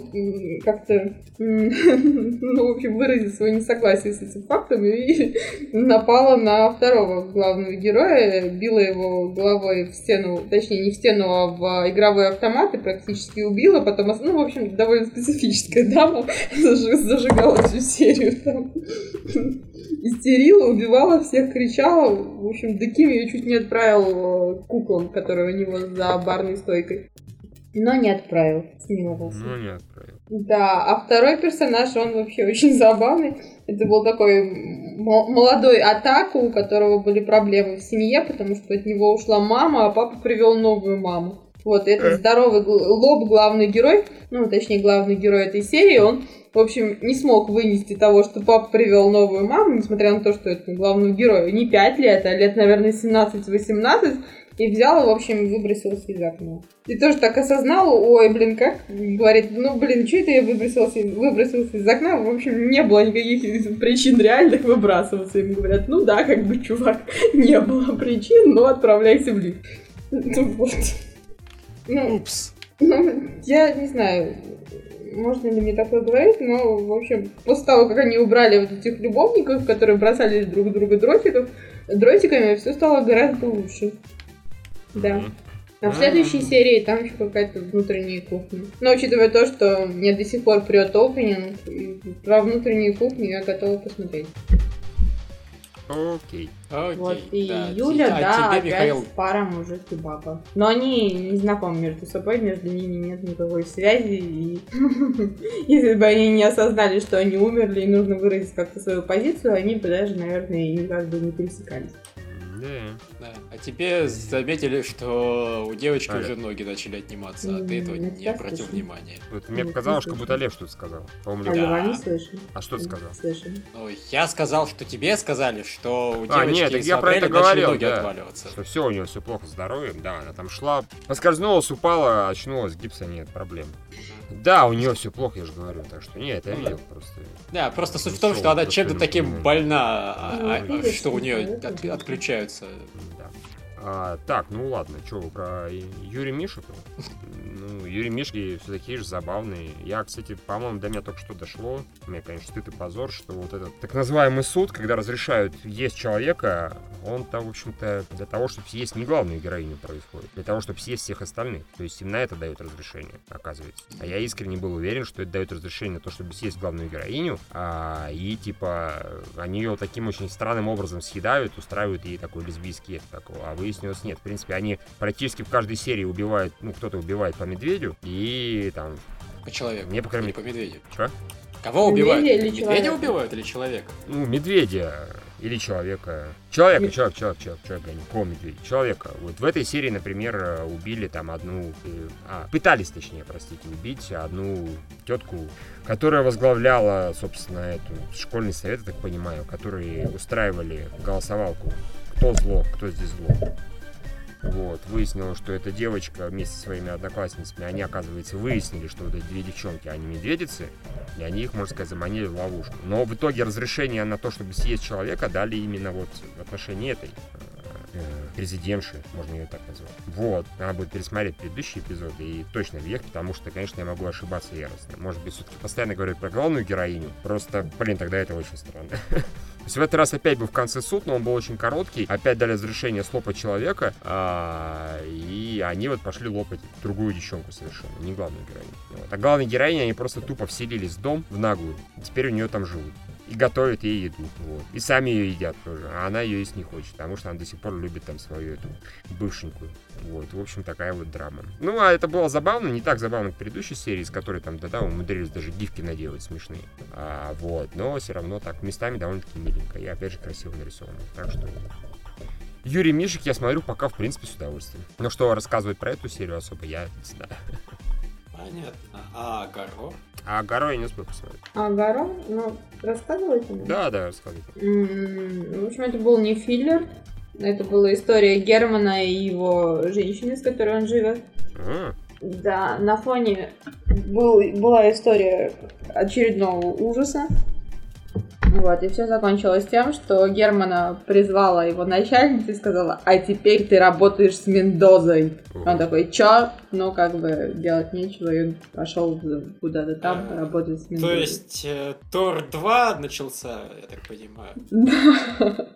как-то, [laughs] ну, в общем, выразить свое несогласие с этим фактом и [laughs] напала на второго главного героя, била его головой в стену, точнее, не в стену, а в игровой автомат и практически убила, потом, ну, в общем, довольно специфическая дама [laughs] зажигала всю серию там истерила, убивала всех, кричала. В общем, Деким ее чуть не отправил э, куклам, которые у него за барной стойкой. Но не отправил, смиловался. Но не отправил. Да, а второй персонаж, он вообще очень забавный. Это был такой молодой атаку, у которого были проблемы в семье, потому что от него ушла мама, а папа привел новую маму. Вот, и этот здоровый лоб, главный герой, ну, точнее, главный герой этой серии, он в общем, не смог вынести того, что папа привел новую маму, несмотря на то, что это главному герою не 5 лет, а лет, наверное, 17-18, и взял в общем, выбросился из окна. И тоже так осознал, ой, блин, как, говорит, ну, блин, что это я выбросился, выбросился из окна? В общем, не было никаких причин реальных выбрасываться. Им говорят, ну да, как бы, чувак, [laughs] не было причин, но отправляйся в лифт. [laughs] Вот. Ну, Упс. [laughs] Я не знаю, можно ли мне такое говорить, но, в общем, после того, как они убрали вот этих любовников, которые бросали друг друга дротиков, дротиками, все стало гораздо лучше. Да. А в следующей серии там еще какая-то внутренняя кухня. Но учитывая то, что мне до сих пор прет опенинг, про внутреннюю кухню я готова посмотреть. Окей. Окей. Вот, и да. Юля, а да, тебе, опять Михаил... пара мужик и баба. Но они не знакомы между собой, между ними нет никакой связи. И [laughs] если бы они не осознали, что они умерли и нужно выразить как-то свою позицию, они бы даже, наверное, никак бы не пересекались. Да. Да. А тебе заметили, что у девочки Ага. уже ноги начали отниматься, а ты этого М, не обратил слышала. внимания. Вот мне Нет, показалось, как будто слышно. Лев что-то сказал. А. Да. Не. А что ты сказал? Ну, я сказал, что тебе сказали, что у А, девочки нет, так с я про это говорил, ноги да. отваливаться. Что все у нее все плохо с здоровьем, да, она там шла, поскользнулась, упала, очнулась, гипса нет, проблем. Да, у нее все плохо, я же говорю, так что нет, я Ну видел просто. Да, просто суть в Ну, том, что она чем-то таким больна, а- Ну, а- что у нее да. отключаются. А, так, ну ладно, что вы про Юрия Мишику? Ну, Юрий Мишки все такие же забавные. Я, кстати, по-моему, до меня только что дошло. Мне, конечно, стыд и позор, что вот этот так называемый суд, когда разрешают есть человека, он-то, в общем-то, для того, чтобы съесть не главную героиню происходит, для того, чтобы съесть всех остальных. То есть им на это дают разрешение, оказывается. А я искренне был уверен, что это дает разрешение на то, чтобы съесть главную героиню, а, и, типа, они ее таким очень странным образом съедают, устраивают ей такой лесбийский такого. А выяснилось, нет. В принципе, они практически в каждой серии убивают, ну, кто-то убивает по медведю, и там, По человеку. Мне, по крайней Не по медведю. что? Кого Медведя убивают? или Медведя человека? убивают или человека? Ну, медведя или человека. Человека, Нет. человек, человек, человек, человека, не какого медведя. Человека. Вот в этой серии, например, э, убили там одну... э, А, пытались, точнее, простите, убить одну тетку, которая возглавляла, собственно, эту школьный совет, я так понимаю, которые устраивали голосовалку. Кто зло, кто здесь зло. Вот, выяснилось, что эта девочка вместе со своими одноклассницами, они, оказывается, выяснили, что вот эти две девчонки, они медведицы, и они их, можно сказать, заманили в ловушку. Но в итоге разрешение на то, чтобы съесть человека, дали именно вот в отношении этой президентши, можно ее так назвать. Вот, надо будет пересмотреть предыдущие эпизоды и точно въехать, потому что, конечно, я могу ошибаться яростно. Может быть, все-таки постоянно говорят про главную героиню, просто, блин, тогда это очень странно. [laughs] То есть в этот раз опять был в конце суд, но он был очень короткий. Опять дали разрешение слопать человека, а, и они вот пошли лопать другую девчонку совершенно, не главную героиню. Вот. А главной героине они просто тупо вселились в дом в наглую. Теперь у нее там живут. И готовят ей еду. Вот. И сами ее едят тоже. А она ее есть не хочет, потому что она до сих пор любит там свою эту бывшенькую. Вот, в общем, такая вот драма. Ну, а это было забавно, не так забавно, как предыдущей серии, с которой там, да-да, умудрились даже гифки наделать смешные. А, вот, но все равно так, местами довольно-таки миленько. И опять же красиво нарисовано. Так что Юрий Мишек я смотрю пока, в принципе, с удовольствием. Но что рассказывать про эту серию особо, я не знаю. Понятно. А Гаро? А Гаро я не успел посмотреть. А Гаро, ну, рассказывайте мне. Да, да, рассказывайте. М, В общем, это был не филлер. Это была история Германа и его женщины, с которой он живет. А, Да, на фоне был, была история очередного ужаса. Вот, и все закончилось тем, что Германа призвала его начальница и сказала, а теперь ты работаешь с Мендозой. Он такой, чё? Ну, как бы, делать нечего, и он пошел куда-то там работать с То Мендозой. есть э, Тор 2 начался, я так понимаю. [laughs]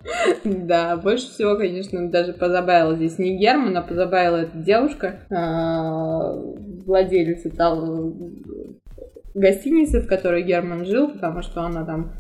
Да, больше всего, конечно, даже позабавила здесь не Герман, а позабавила эта девушка, а, владелица гостиницы, в которой Герман жил, потому что она там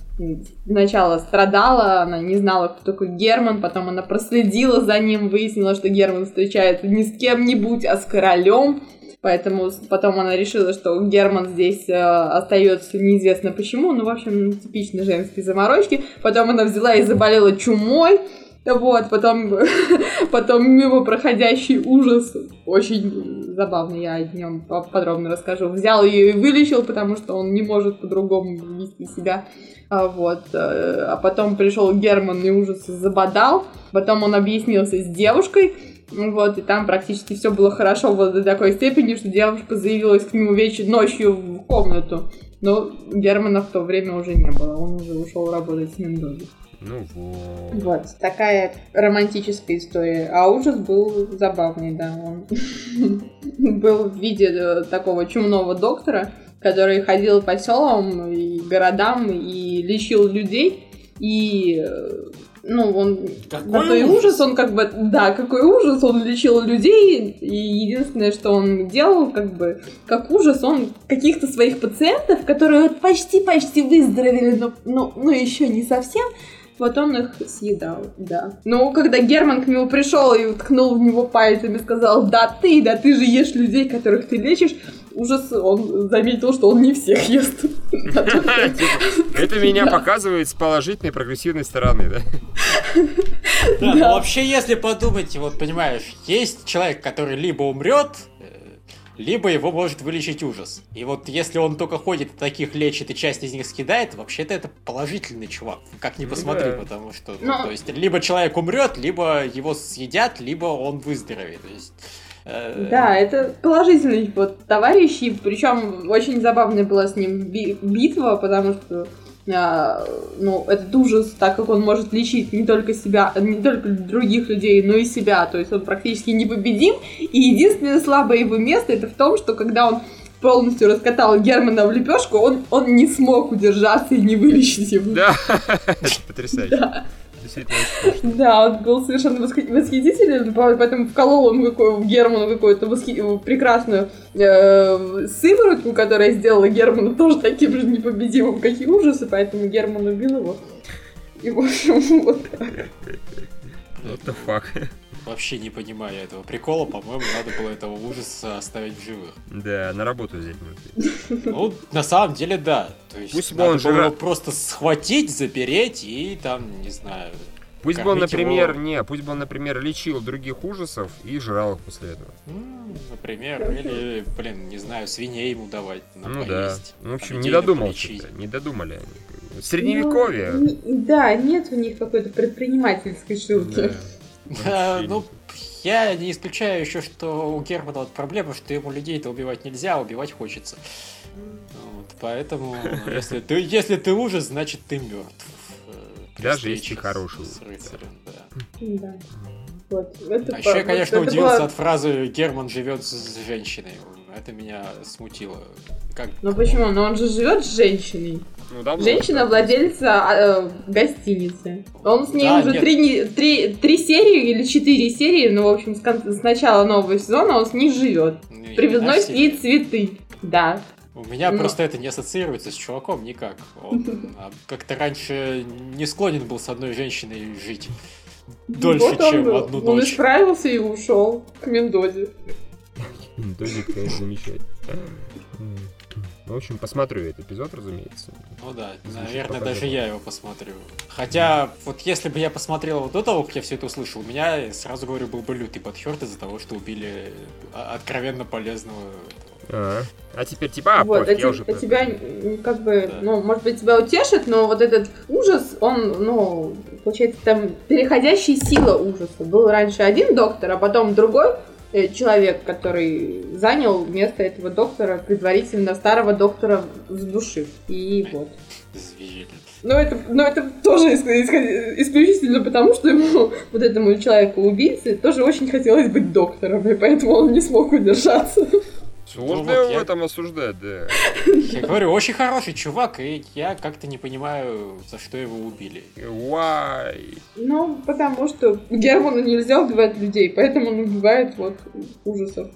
сначала страдала, она не знала, кто такой Герман, потом она проследила за ним, выяснила, что Герман встречается не с кем-нибудь, а с королем, Поэтому потом она решила, что Герман здесь э, остается неизвестно почему. Ну, в общем, типичные женские заморочки. Потом она взяла и заболела чумой. Вот, потом, [laughs] потом мимо проходящий ужас, очень забавный, я о нем подробно расскажу, взял ее и вылечил, потому что он не может по-другому вести себя. А, Вот. э, А потом пришел Герман и ужас забодал. Потом он объяснился с девушкой. Вот, и там практически все было хорошо вот до такой степени, что девушка заявилась к нему вечер ночью в комнату. Но Германа в то время уже не было, он уже ушел работать с Мендозой. Ну вот. Вот, такая романтическая история. А ужас был забавный, да. Он [laughs] был в виде э, такого чумного доктора, который ходил по селам и городам и лечил людей. И э, ну, он Какой такой ужас! ужас, он как бы, да, какой ужас, он лечил людей, и единственное, что он делал, как бы, как ужас, он каких-то своих пациентов, которые почти-почти выздоровели, но, но, но еще не совсем, вот он их съедал, да. Но когда Герман к нему пришел и ткнул в него пальцем и сказал, да ты, да ты же ешь людей, которых ты лечишь, ужас, он заметил, что он не всех ест. [laughs] Это меня показывает с положительной прогрессивной стороны, да? Да, ну вообще, если подумать, вот понимаешь, есть человек, который либо умрет, либо его может вылечить ужас. И вот если он только ходит, таких лечит и часть из них скидает, вообще-то это положительный чувак. Как ни посмотри, да. потому что, ну, Но... то есть, либо человек умрет, либо его съедят, либо он выздоровеет. То есть, э, да, это положительный вот товарищ, и причем очень забавная была с ним битва, потому что ну, этот ужас, так как он может лечить не только себя, не только других людей, но и себя, то есть он практически непобедим, и единственное слабое его место это в том, что когда он полностью раскатал Германа в лепешку, он, он не смог удержаться и не вылечить его. Да, [laughs] потрясающе. Да действительно очень Да, он был совершенно восхитителен, поэтому вколол он какой, Герману какую-то восхи... прекрасную э, сыворотку, которая сделала Германа тоже таким же непобедимым, как и ужасы, поэтому Герман убил его. И, в общем, [laughs] вот так. What the fuck? Вообще не понимаю этого прикола. По-моему, надо было этого ужаса оставить в живых. Да, на работу взять нужно. Ну, на самом деле, да. То есть, Пусть надо было его просто схватить, запереть и там, не знаю, Пусть бы он, например, его... не, пусть бы он, например, лечил других ужасов и жрал их после этого. Ну, например, или, блин, не знаю, свиней ему давать. Ну да. Ну, в общем, не додумал не додумали Средневековье. Ну, да, нет у них какой-то предпринимательской штуки. Да. Да, ну, я не исключаю еще, что у Германа вот проблема, что ему людей-то убивать нельзя, а убивать хочется. Вот, поэтому, [laughs] если ты, если ты ужас, значит ты мертв. Э, Даже если хороший. С рыцарем, да. да. Вот, это а еще я, конечно, вот удивился была... от фразы «Герман живет с женщиной». Это меня смутило. Как... Ну почему? Но он же живет с женщиной. Ну, давно, Женщина владельца э, гостиницы. Он с ней да, уже три, три, три серии или четыре серии, ну, в общем, с, с начала нового сезона он с ней живет. Ну, Привозной ей цветы. Да. У меня Но... просто это не ассоциируется с чуваком никак. Он а, как-то раньше не склонен был с одной женщиной жить дольше, вот чем он, одну ночь. Он исправился и ушел к Мендозе. Мендозе, конечно, замечательно. В общем, посмотрю этот эпизод, разумеется. Ну да, Звучит наверное, даже я его посмотрю. Хотя, вот если бы я посмотрел до того, как я все это услышал, у меня, сразу говорю, был бы лютый подхерт из-за того, что убили а, откровенно полезного а, а теперь типа, а, вот, пофиг, а я уже... тебя, как бы, да. ну, может быть, тебя утешит, но вот этот ужас, он, ну, получается, там переходящая сила ужаса. Был раньше один доктор, а потом другой, человек, который занял место этого доктора, предварительно старого доктора с души. И вот. Но это, но это тоже исключительно потому, что ему, вот этому человеку-убийце, тоже очень хотелось быть доктором, и поэтому он не смог удержаться. Сложно ну, вот в я... этом осуждать, да. Я говорю, очень хороший чувак, и я как-то не понимаю, за что его убили. Why? Ну, потому что Герману нельзя убивать людей, поэтому он убивает вот ужасов.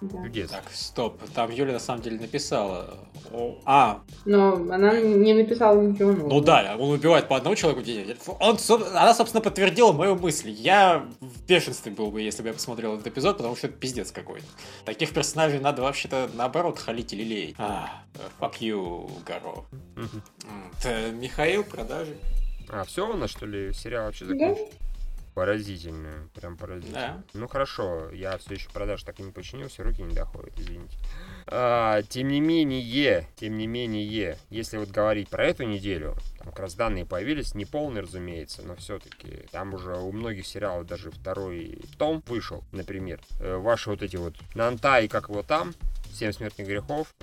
Да. Где? Так, стоп. Там Юля на самом деле написала. О, а. Но она не написала ничего нового. Ну да, он убивает по одному человеку в день. Он, она, собственно, подтвердила мою мысль. Я в бешенстве был бы, если бы я посмотрел этот эпизод, потому что это пиздец какой-то. Таких персонажей надо вообще-то наоборот халить или леять. А, fuck you, Гаро. Михаил, продажи. А, все у нас, что ли, сериал вообще закончился? Да. Поразительно, прям поразительно. Да. Ну хорошо, я все еще продаж так и не починился, руки не доходят, извините. А, тем не менее, тем не менее, если вот говорить про эту неделю, там как раз данные появились, не полные, разумеется, но все-таки там уже у многих сериалов даже второй том вышел, например. Э, ваши вот эти вот Нанта и как его там, 7 смертных грехов.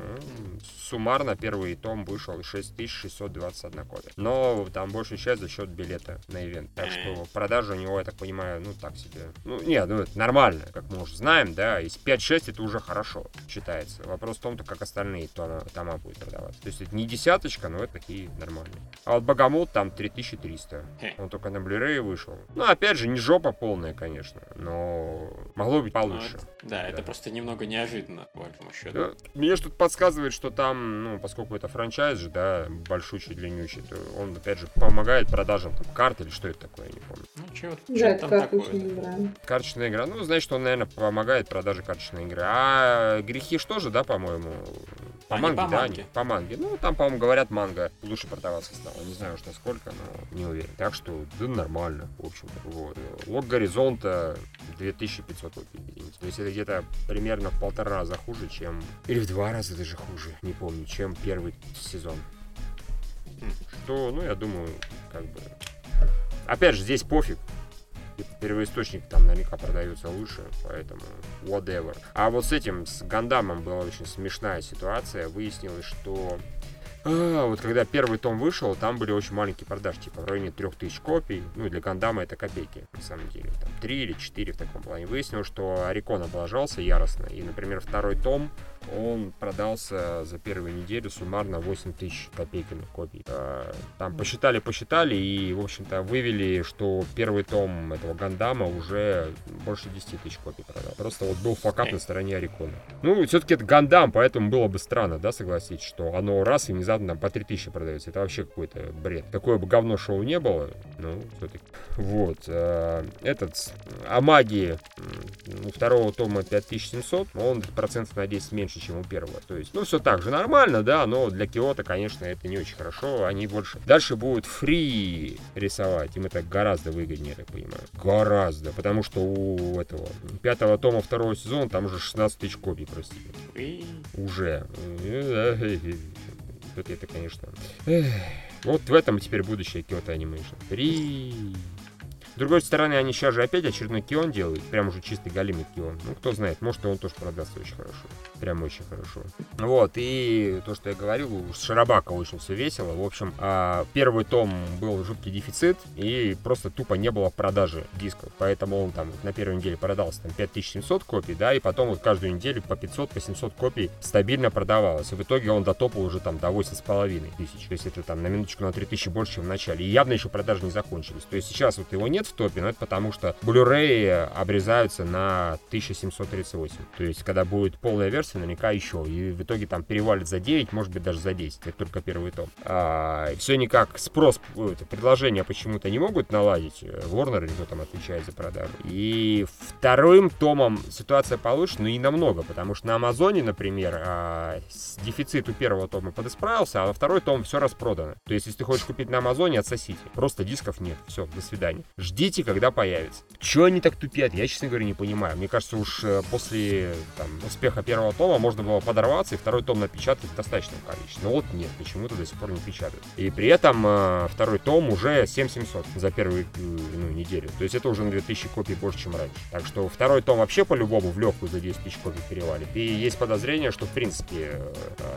Суммарно первый том вышел 6621 копия. Но там большая часть за счет билета на ивент. Так что продажа у него, я так понимаю, ну так себе. Ну, нет, ну это нормально, как мы уже знаем, да. Из 5-6 это уже хорошо считается. Вопрос в том, как остальные тома, тома будут продаваться. То есть это не десяточка, но это такие нормальные. А вот Богомол там 3300. Он только на Blu-ray вышел. Ну, опять же, не жопа полная, конечно, но могло быть получше. Ну, это, да, да, это просто немного неожиданно, по большому счету еще. Да. Мне что-то подсказывает, что там, ну, поскольку это франчайз же, да, большущий, длиннющий, то он, опять же, помогает продажам там, карт или что это такое, я не помню. Ну, чё, Да, там карточная такое? игра. Карточная игра, ну, значит, он, наверное, помогает продаже карточной игры. А грехи что же, да, по-моему? По манге, по да? манге. они По манге. Ну, там, по-моему, говорят, манга лучше продаваться стала. Не знаю уж насколько, но не уверен. Так что, да, нормально, в общем-то. Вот. Лог горизонта 2500 рублей. То есть это где-то примерно в полтора раза хуже, чем... Или в два раза даже хуже, не помню, чем первый сезон. Хм. Что, ну, я думаю, как бы... Опять же, здесь пофиг. Первоисточник там наверняка продается лучше, поэтому whatever. А вот с этим, с Гандамом была очень смешная ситуация. Выяснилось, что а, вот когда первый том вышел, там были очень маленькие продажи, типа в районе 3000 копий. Ну, для Гандама это копейки, на самом деле. Там 3 или 4 в таком плане. Выяснилось, что Орикон облажался яростно. И, например, второй том, он продался за первую неделю суммарно 8000 копейками копий. А, Там посчитали, посчитали и, в общем-то, вывели, что первый том этого Гандама уже больше 10 тысяч копий продал. Просто вот был факап на стороне Орикона. Ну, все-таки это Гандам, поэтому было бы странно, да, согласитесь, что оно раз и внезапно там по 3000 продается. Это вообще какой-то бред. Такое бы говно шоу не было, ну, все-таки. Вот. а, Этот, о магии м, у второго тома 5700, но он процентов на 10 меньше, чем у первого. То есть, ну, все так же нормально, да, но для Киота, конечно, это не очень хорошо. Они больше... Дальше будут фри рисовать. Им это гораздо выгоднее, я понимаю. Гораздо. Потому что у этого пятого тома второго сезона там уже 16 тысяч копий, простите. Уже. Вот это, конечно. Эх. Вот в этом теперь будущее Kyoto Animation. Фри. С другой стороны, они сейчас же опять очередной Кион делают. Прям уже чистый галимый Кион. Ну, кто знает, может, и он тоже продастся очень хорошо. Прям очень хорошо. Вот, и то, что я говорил, с Шарабака очень все весело. В общем, а, первый том был жуткий дефицит, и просто тупо не было в продаже дисков. Поэтому он там на первой неделе продался там 5700 копий, да, и потом вот каждую неделю по 500, по 700 копий стабильно продавалось. И в итоге он дотопал уже там до 8,5 тысяч. То есть это там на минуточку на 3000 больше, чем в начале. И явно еще продажи не закончились. То есть сейчас вот его нет в топе, но это потому что Blu-ray обрезаются на 1738. То есть когда будет полная версия, наверняка еще. И в итоге там перевалит за 9, может быть даже за 10. Это только первый том. А, все никак спрос, это предложение почему-то не могут наладить. Warner или кто там отвечает за продажу. И вторым томом ситуация получше, но не намного, потому что на Амазоне, например, а, дефицит у первого тома подисправился, а на второй том все распродано. То есть, если ты хочешь купить на Амазоне, отсосите. Просто дисков нет. Все, до свидания. Ждите, когда появится. Чего они так тупят? Я, честно говоря, не понимаю. Мне кажется, уж э, после там, успеха первого тома можно было подорваться и второй том напечатать в достаточном количестве. Но вот нет, почему-то до сих пор не печатают. И при этом э, второй том уже 7700 за первую э, ну, неделю. То есть это уже на 2000 копий больше, чем раньше. Так что второй том вообще по-любому в легкую за 10 тысяч копий перевалит. И есть подозрение, что в принципе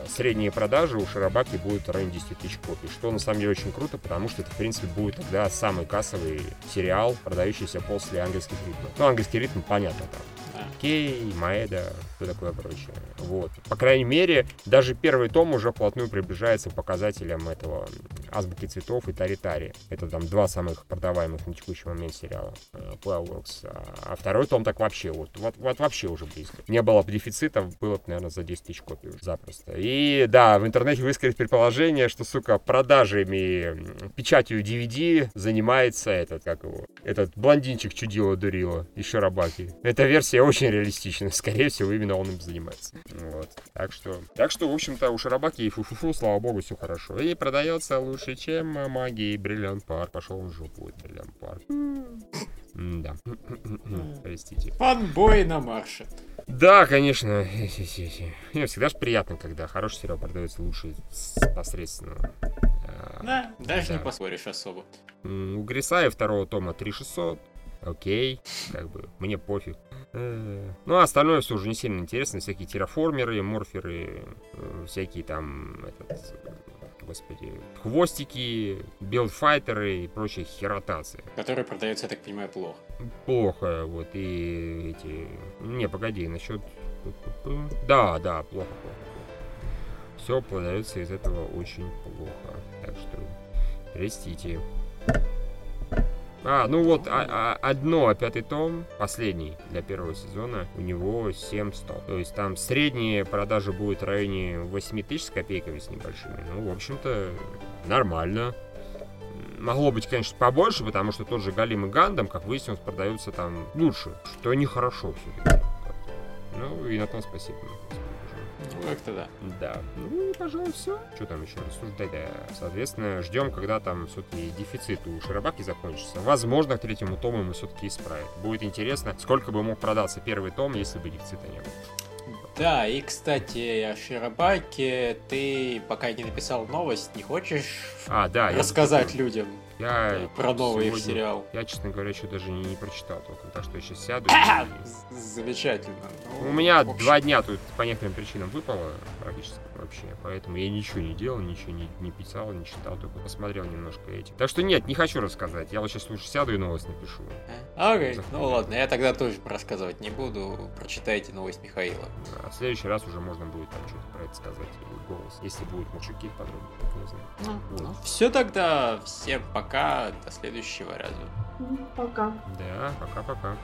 средние продажи у Шарабаки будут в районе 10 тысяч копий. Что на самом деле очень круто, потому что это в принципе будет тогда самый кассовый сериал, продающийся после ангельских ритмов. Ну, ангельский ритм, понятно там. Кей, Маэда, все такое прочее. Вот. По крайней мере, даже первый том уже вплотную приближается к показателям этого Азбуки цветов и Тари-Тари. Это там два самых продаваемых на текущий момент сериала э, Playworks. А, а второй том так вообще, вот, вот, вот вообще уже близко. Не было бы дефицита, было бы, наверное, за 10 тысяч копий уже запросто. И да, в интернете высказать предположение, что, сука, продажами, печатью DVD занимается этот, как его, этот блондинчик чудило дурило, еще рабаки. Эта версия очень реалистична. Скорее всего, именно он им занимается. Вот. Так что, так что, в общем-то, у Шарабаки и фу-фу-фу, слава богу, все хорошо. И продается лучше, чем э, магия и бриллиант пар. Пошел в жопу, бриллиант пар. Да. Простите. Фанбой на марше. Да, конечно. Мне всегда же приятно, когда хороший сериал продается лучше с посредственного. А, Да, даже не поспоришь особо. У Грисая второго тома 3600. Окей, как бы, мне пофиг. Э, Ну, а остальное все уже не сильно интересно. Всякие терраформеры, морферы, э, всякие там, этот, господи, хвостики, билдфайтеры и прочие херотации. Который продается, я так понимаю, плохо. Плохо, вот, и эти... Не, погоди, насчет... Да, да, плохо, плохо. Все продается из этого очень плохо. Так что, простите. А, ну вот, а, а, одно, пятый том, последний для первого сезона, у него 700. То есть там средние продажи будет в районе 8 тысяч с копейками с небольшими. Ну, в общем-то, нормально. Могло быть, конечно, побольше, потому что тот же Галим и Гандам, как выяснилось, продаются там лучше, что нехорошо все-таки. Ну и на том спасибо. Ну, как-то да. Да. Ну, пожалуй, все. Что там еще рассуждать? Да. Соответственно, ждем, когда там все-таки дефицит у Широбаки закончится. Возможно, к третьему тому мы все-таки исправим. Будет интересно, сколько бы мог продаться первый том, если бы дефицита не было. Да, и, кстати, о Широбаке ты пока не написал новость, не хочешь а, да, рассказать я... людям? Я да, про новый сегодня, сериал. Я, честно говоря, еще даже не, не прочитал толком, так что я сейчас сяду. И... Замечательно. Ну, У меня два дня тут по некоторым причинам выпало практически вообще, поэтому я ничего не делал, ничего не, не писал, не читал, только посмотрел немножко эти. Так что нет, не хочу рассказать. Я вот сейчас лучше сяду и новость напишу. Окей, okay. ну ладно, я тогда тоже рассказывать не буду. Прочитайте новость Михаила. А в следующий раз уже можно будет там что-то про это сказать или голос, если будут мальчуки подробно, не знаю. Ну, вот. ну, все тогда, всем пока, до следующего раза. Пока. Да, пока-пока.